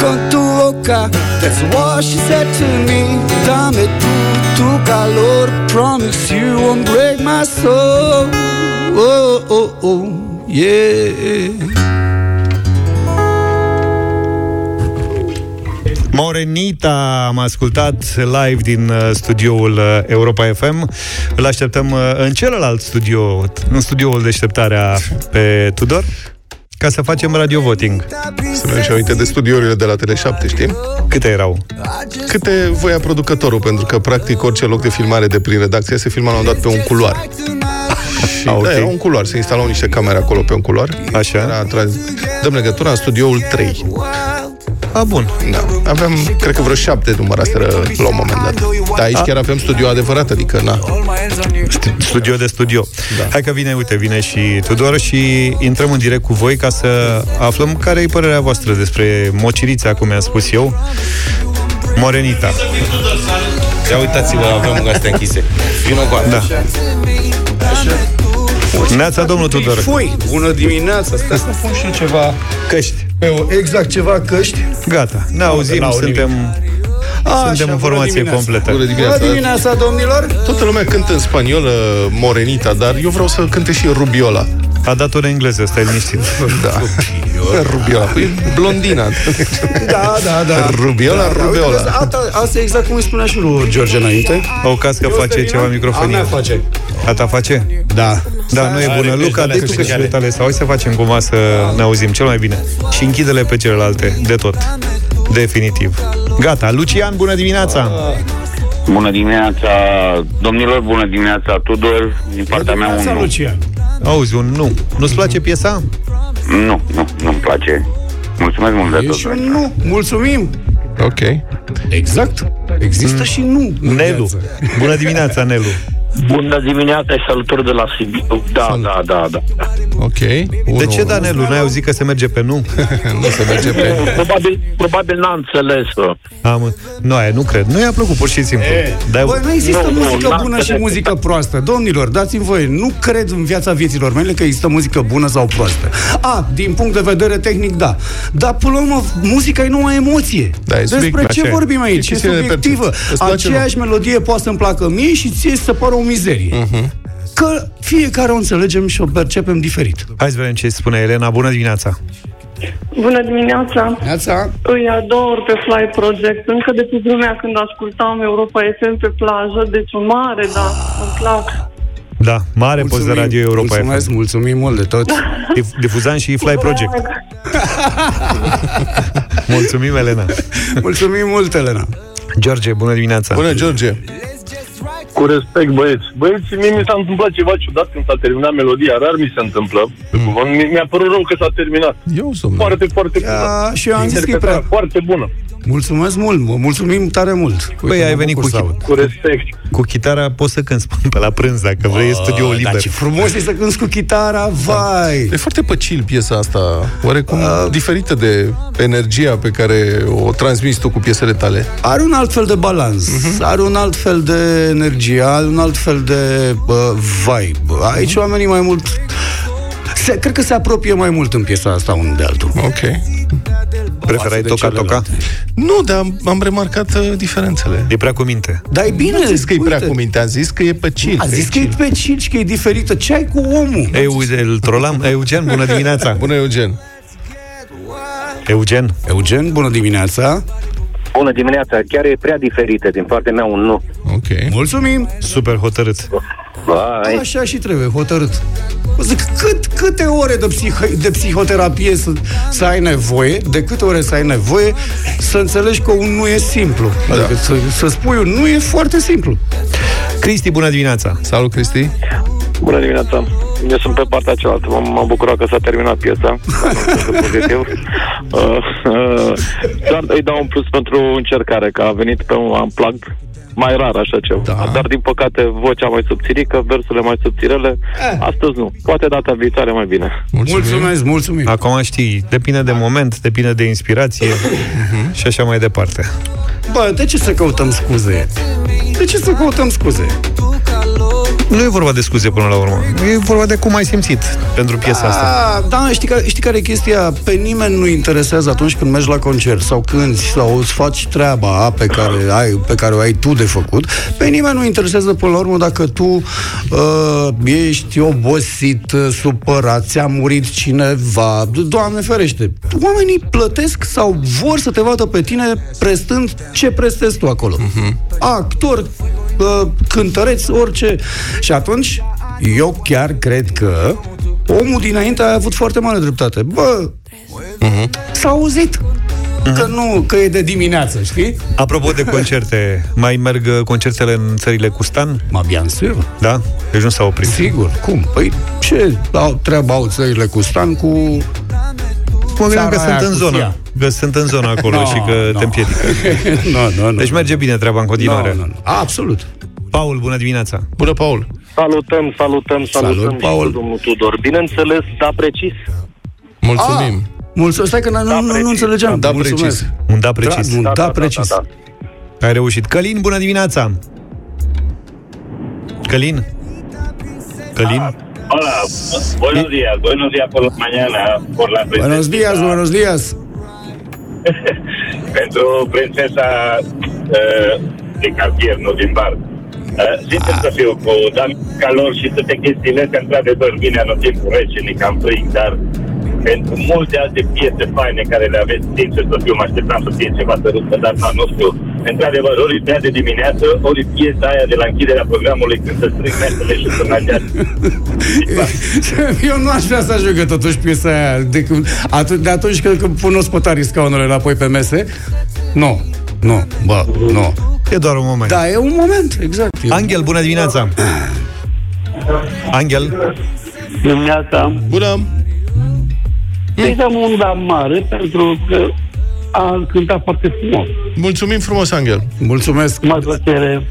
Con tu boca. That's what she said to me. Dame tú, tu calor. Promise you won't break my soul. Oh, oh, oh, yeah. Morenita am ascultat live din uh, studioul uh, Europa FM. Îl așteptăm uh, în celălalt studio, în studioul deșteptarea pe Tudor, ca să facem radio voting. Să ne aducem aminte de studiourile de la Tele7, știi? Câte erau? Câte voia producătorul, pentru că practic orice loc de filmare de prin redacție se filma la un dat pe un culoar. *laughs* Și Ah, ok. da, era un culoar, se instalau niște camere acolo pe un culoar. Așa. Era trans... Dăm legătura în studioul 3. A, bun. Da. Aveam, cred că vreo șapte număraseră la un moment dat. Dar aici A. chiar avem studio adevărat, adică na. Studio de studio. Da. Hai că vine, uite, vine și Tudor și intrăm în direct cu voi ca să aflăm care e părerea voastră despre mocirița, cum i-am spus eu, Morenita. Ia uitați-vă, avem astea închise. Vină cu Da. Neața, domnul Tudor. Fui, bună dimineața, stai să pun și eu ceva Căști. pe o, exact, ceva căști. Gata, ne auzim, n-au suntem... Așa, Suntem bună informație dimineața. completă. Bună dimineața. Bună dimineața, domnilor! Toată lumea cântă în spaniolă Morenita, dar eu vreau să cânte și Rubiola. A dat-o în engleză, stai liniștit. Da. Rubiola. Păi, blondina. Da, da, da. Rubiola, da, da, Rubiola. uite, Asta, asta e exact cum îi spunea și lui George înainte. O cască Eu face terminam, ceva A microfonie. mea face. A ta face? Da. Da, nu e Are bună. pești Luca, alea dă tu căștile speciale. tale sau hai să facem cumva să ne auzim cel mai bine. Și închide-le pe celelalte, de tot. Definitiv. Gata. Lucian, bună dimineața! Bună dimineața, domnilor, bună dimineața, Tudor, din partea mea un Dimineața, nu. Lucian. Auzi, un nu. Nu-ți place piesa? Nu, nu, nu-mi place. Mulțumesc mult de E tot. și un nu. Mulțumim. Ok. Exact. Există și nu. în Nelu. viață. Bună dimineața, Nelu. Bună dimineața și salutări de la Sibiu. Da, da, da, da. Ok. De ce, Danelu? N-ai auzit că se merge pe nu? *laughs* nu se merge pe... Probabil, probabil n-a înțeles-o. Am, nu, aia nu cred. Nu i-a plăcut, pur și simplu. Dar Băi, nu există Nu, nu, muzică n-am bună și înțeles. muzică proastă. Domnilor, dați-mi voie, nu cred în viața vieților mele că există muzică bună sau proastă. A, din punct de vedere tehnic, da. Dar, până la urmă, muzica e numai emoție. Da, e Despre subiect, ce așa e. vorbim E aici? E chestiune de subiectivă. percepție. Îți place, Aceeași melodie poate să-mi placă mie și ție să pară o mizerie. Mhm. Că fiecare o înțelegem și o percepem diferit. Hai să vedem ce spune Elena. Bună dimineața. Bună dimineața! Neața. Îi ador pe Fly Project. Încă de pe vremea când ascultam Europa FM pe plajă, deci un mare, da, îmi plac. Da, mare post de radio Europa Mulțumesc, FM. mulțumim mult de tot. *laughs* Dif- Difuzam și Fly Project. *laughs* Mulțumim, Elena. Mulțumim mult, Elena. George, bună dimineața. Bună, George. Cu respect, băieți. Băieți, mie mi s-a întâmplat ceva ciudat când s-a terminat melodia. Rar mi se întâmplă. Pe cuvânt. Mi- Mi-a părut rău că s-a terminat. Eu sunt. Foarte, foarte bună. Ia, și eu am zis că e Interpretarea prea- Foarte bună. Mulțumesc mult, mă mulțumim tare mult. Băi, ai venit cu, chi- chi- Cu respect. cu chitara, poți să cânti pe la prânz, dacă vrei, e studioul Ah, liber. Dar ce frumos e să cânti cu chitara, vai! E foarte pe chill piesa asta, oarecum diferită de energia pe care o transmiți tu cu piesele tale. Are un alt fel de balans, are un alt fel de energie, are un alt fel de uh, vibe. Aici oamenii mai mult... Se, cred că se apropie mai mult în piesa asta unul de altul. Ok. Preferai de toca-toca? Nu, dar am, am remarcat uh, diferențele. E prea cu minte. Dar e bine, Nu am zis că e prea uite. cu minte, am zis că e pe chill. A zis că e pe chill și că e diferită. Ce ai cu omul? Eu, îl trolam. *laughs* Eugen, bună dimineața. Bună, Eugen. Eugen. Eugen, bună dimineața. Bună dimineața, chiar e prea diferită din partea mea un nu. Ok. Mulțumim. Super hotărât. Vai. Așa și trebuie, hotărât. Zic, cât, câte ore de, psih- de psihoterapie să, să ai nevoie, de câte ore să ai nevoie să înțelegi că un nu e simplu. Da. Adică să, să spui un nu e foarte simplu. Cristi, bună dimineața. Salut, Cristi. Bună dimineața. Eu sunt pe partea cealaltă. M- M-am bucurat că s-a terminat piesa. *laughs* Nu pozitiv. Uh, uh, doar îi dau un plus pentru încercare, că a venit pe un unplugged mai rar așa ceva. Da. Dar din păcate vocea mai subțirică, versurile mai subțirele. Astăzi nu. Poate data viitoare mai bine. Mulțumim, mulțumesc, mulțumim. Acum știi, depinde de moment, depinde de inspirație și așa mai departe. Bă, de ce să căutăm scuze? De ce să căutăm scuze? Nu e vorba de scuze până la urmă. E vorba de cum ai simțit pentru piesa asta. A, da, știi care, știi care e chestia? Pe nimeni nu interesează atunci când mergi la concert sau cânti sau îți faci treaba pe care, ai, pe care o ai tu de făcut. Pe nimeni nu interesează până la urmă dacă tu uh, ești obosit, uh, supărat, ți-a murit cineva. Doamne ferește! Oamenii plătesc sau vor să te vadă pe tine prestând ce prestezi tu acolo. Uh-huh. Actor, uh, cântăreț, orice. Și atunci, eu chiar cred că omul dinainte a avut foarte mare dreptate. Bă, uh-huh. s-a auzit că nu, că e de dimineață, știi? Apropo de concerte, mai merg uh, concertele în țările cu stan? Ma bien sûr. Da? Deci nu s-au oprit. Sigur, cum? Păi ce au, treaba au țările cu stan cu... Mă gândeam că țara sunt aia în cu zonă. sia. Că sunt în zonă acolo No, și că no. te împiedică. nu, nu, nu. Deci merge bine treaba în continuare. Nu, nu, nu. Absolut. Paul, bună dimineața. Bună, Paul. Salutăm, salutăm, salutăm Salut, și Paul. cu domnul Tudor. Bineînțeles, da precis. Mulțumim. Ah, mulțumesc, stai că nu, Da, nu, nu precis. înțelegeam. Da, Mulțumesc. precis. Un da precis. Da, un da, precis. Da, da. Ai reușit. Călin, bună dimineața. Călin? Călin? Hola, buenos días, buenos días por la mañana, por la princesa. Buenos días, buenos días. *laughs* Pentru princesa uh, de cartier, nu din bar. Uh, sincer să fiu, cu dan calor și toate chestiile astea, într-adevăr, vine anotimpul rece, ni cam frig, dar pentru multe alte piese faine care le aveți, sincer să fiu, mă așteptam să fie ceva tărută, dar na, nu știu. Într-adevăr, ori prea de dimineață, ori piesa aia de la închiderea programului când se strâng mesele și să mergeați. *laughs* Eu nu aș vrea să ajungă totuși piesa aia de, când- atunci, de atunci când, când pun ospătarii scaunele înapoi pe mese. Nu, nu, bă, nu. E doar un moment. Da, e un moment, exact. E Angel, bună dimineața. Angel, Dimineața. Bună. Îi dăm un da mare pentru că a cântat foarte frumos. Mulțumim frumos, Angel. Mulțumesc. Mai plăcere.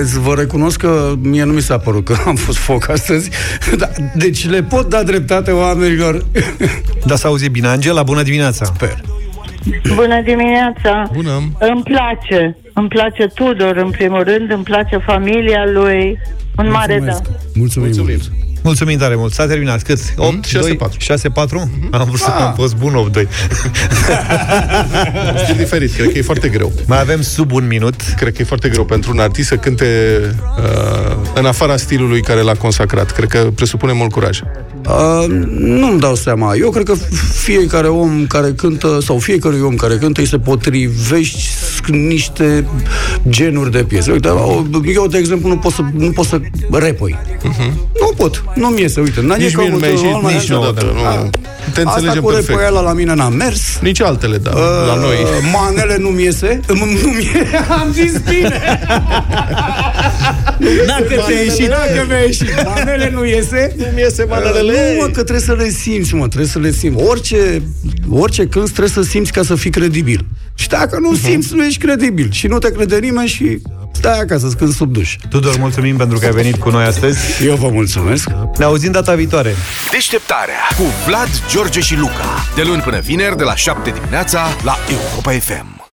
Îți vă recunosc că mie nu mi s-a părut că am fost foc astăzi. *laughs* Da, deci le pot da dreptate oamenilor. *laughs* Da, să auzi bine. Angela, bună dimineața! Sper. Bună dimineața! Bună! Îmi place, îmi place Tudor în primul rând, îmi place familia lui, un mare da. Mulțumim. Mulțumim. mult. Mulțumim tare mult. S-a terminat. Cât? 8, 6-4. 6-4? Am vrut să Ah. am fost bun 8-2. Știu diferit, cred că e foarte greu. Mai avem sub un minut. Cred că e foarte greu pentru un artist să cânte uh, în afara stilului care l-a consacrat. Cred că presupune mult curaj. Uh, nu-mi dau seama. Eu cred că fiecare om care cântă, sau fiecare om care cântă, îi se potrivești niște genuri de piese. Uite, o- eu, de exemplu, nu pot să, nu pot să repoi. Nu pot. Nu-mi iese. Uite, n-a Mhm. Nici mie nu mi-a ieșit niciodată. Nu. Te Asta înțelegem cu perfect. repoiala la mine n-a mers. Nici altele, da, Uh, la noi. Manele nu-mi iese. Nu mi *laughs* Am zis bine. N-a că ți-a ieșit. Dacă mi-a ieșit. Manele nu iese. Nu-mi iese manelele. Nu, mă, că trebuie să le simți, mă, trebuie să le simți. Orice, orice cânt trebuie să simți ca să fii credibil. Și dacă nu simți, nu ești credibil. Și nu te crede nimeni și stai acasă, să cânti sub duș. Tudor, mulțumim pentru că ai venit cu noi astăzi. Eu vă mulțumesc. Ne auzim data viitoare. Deșteptarea cu Vlad, George și Luca. De luni până vineri, de la 7 dimineața, la Europa FM.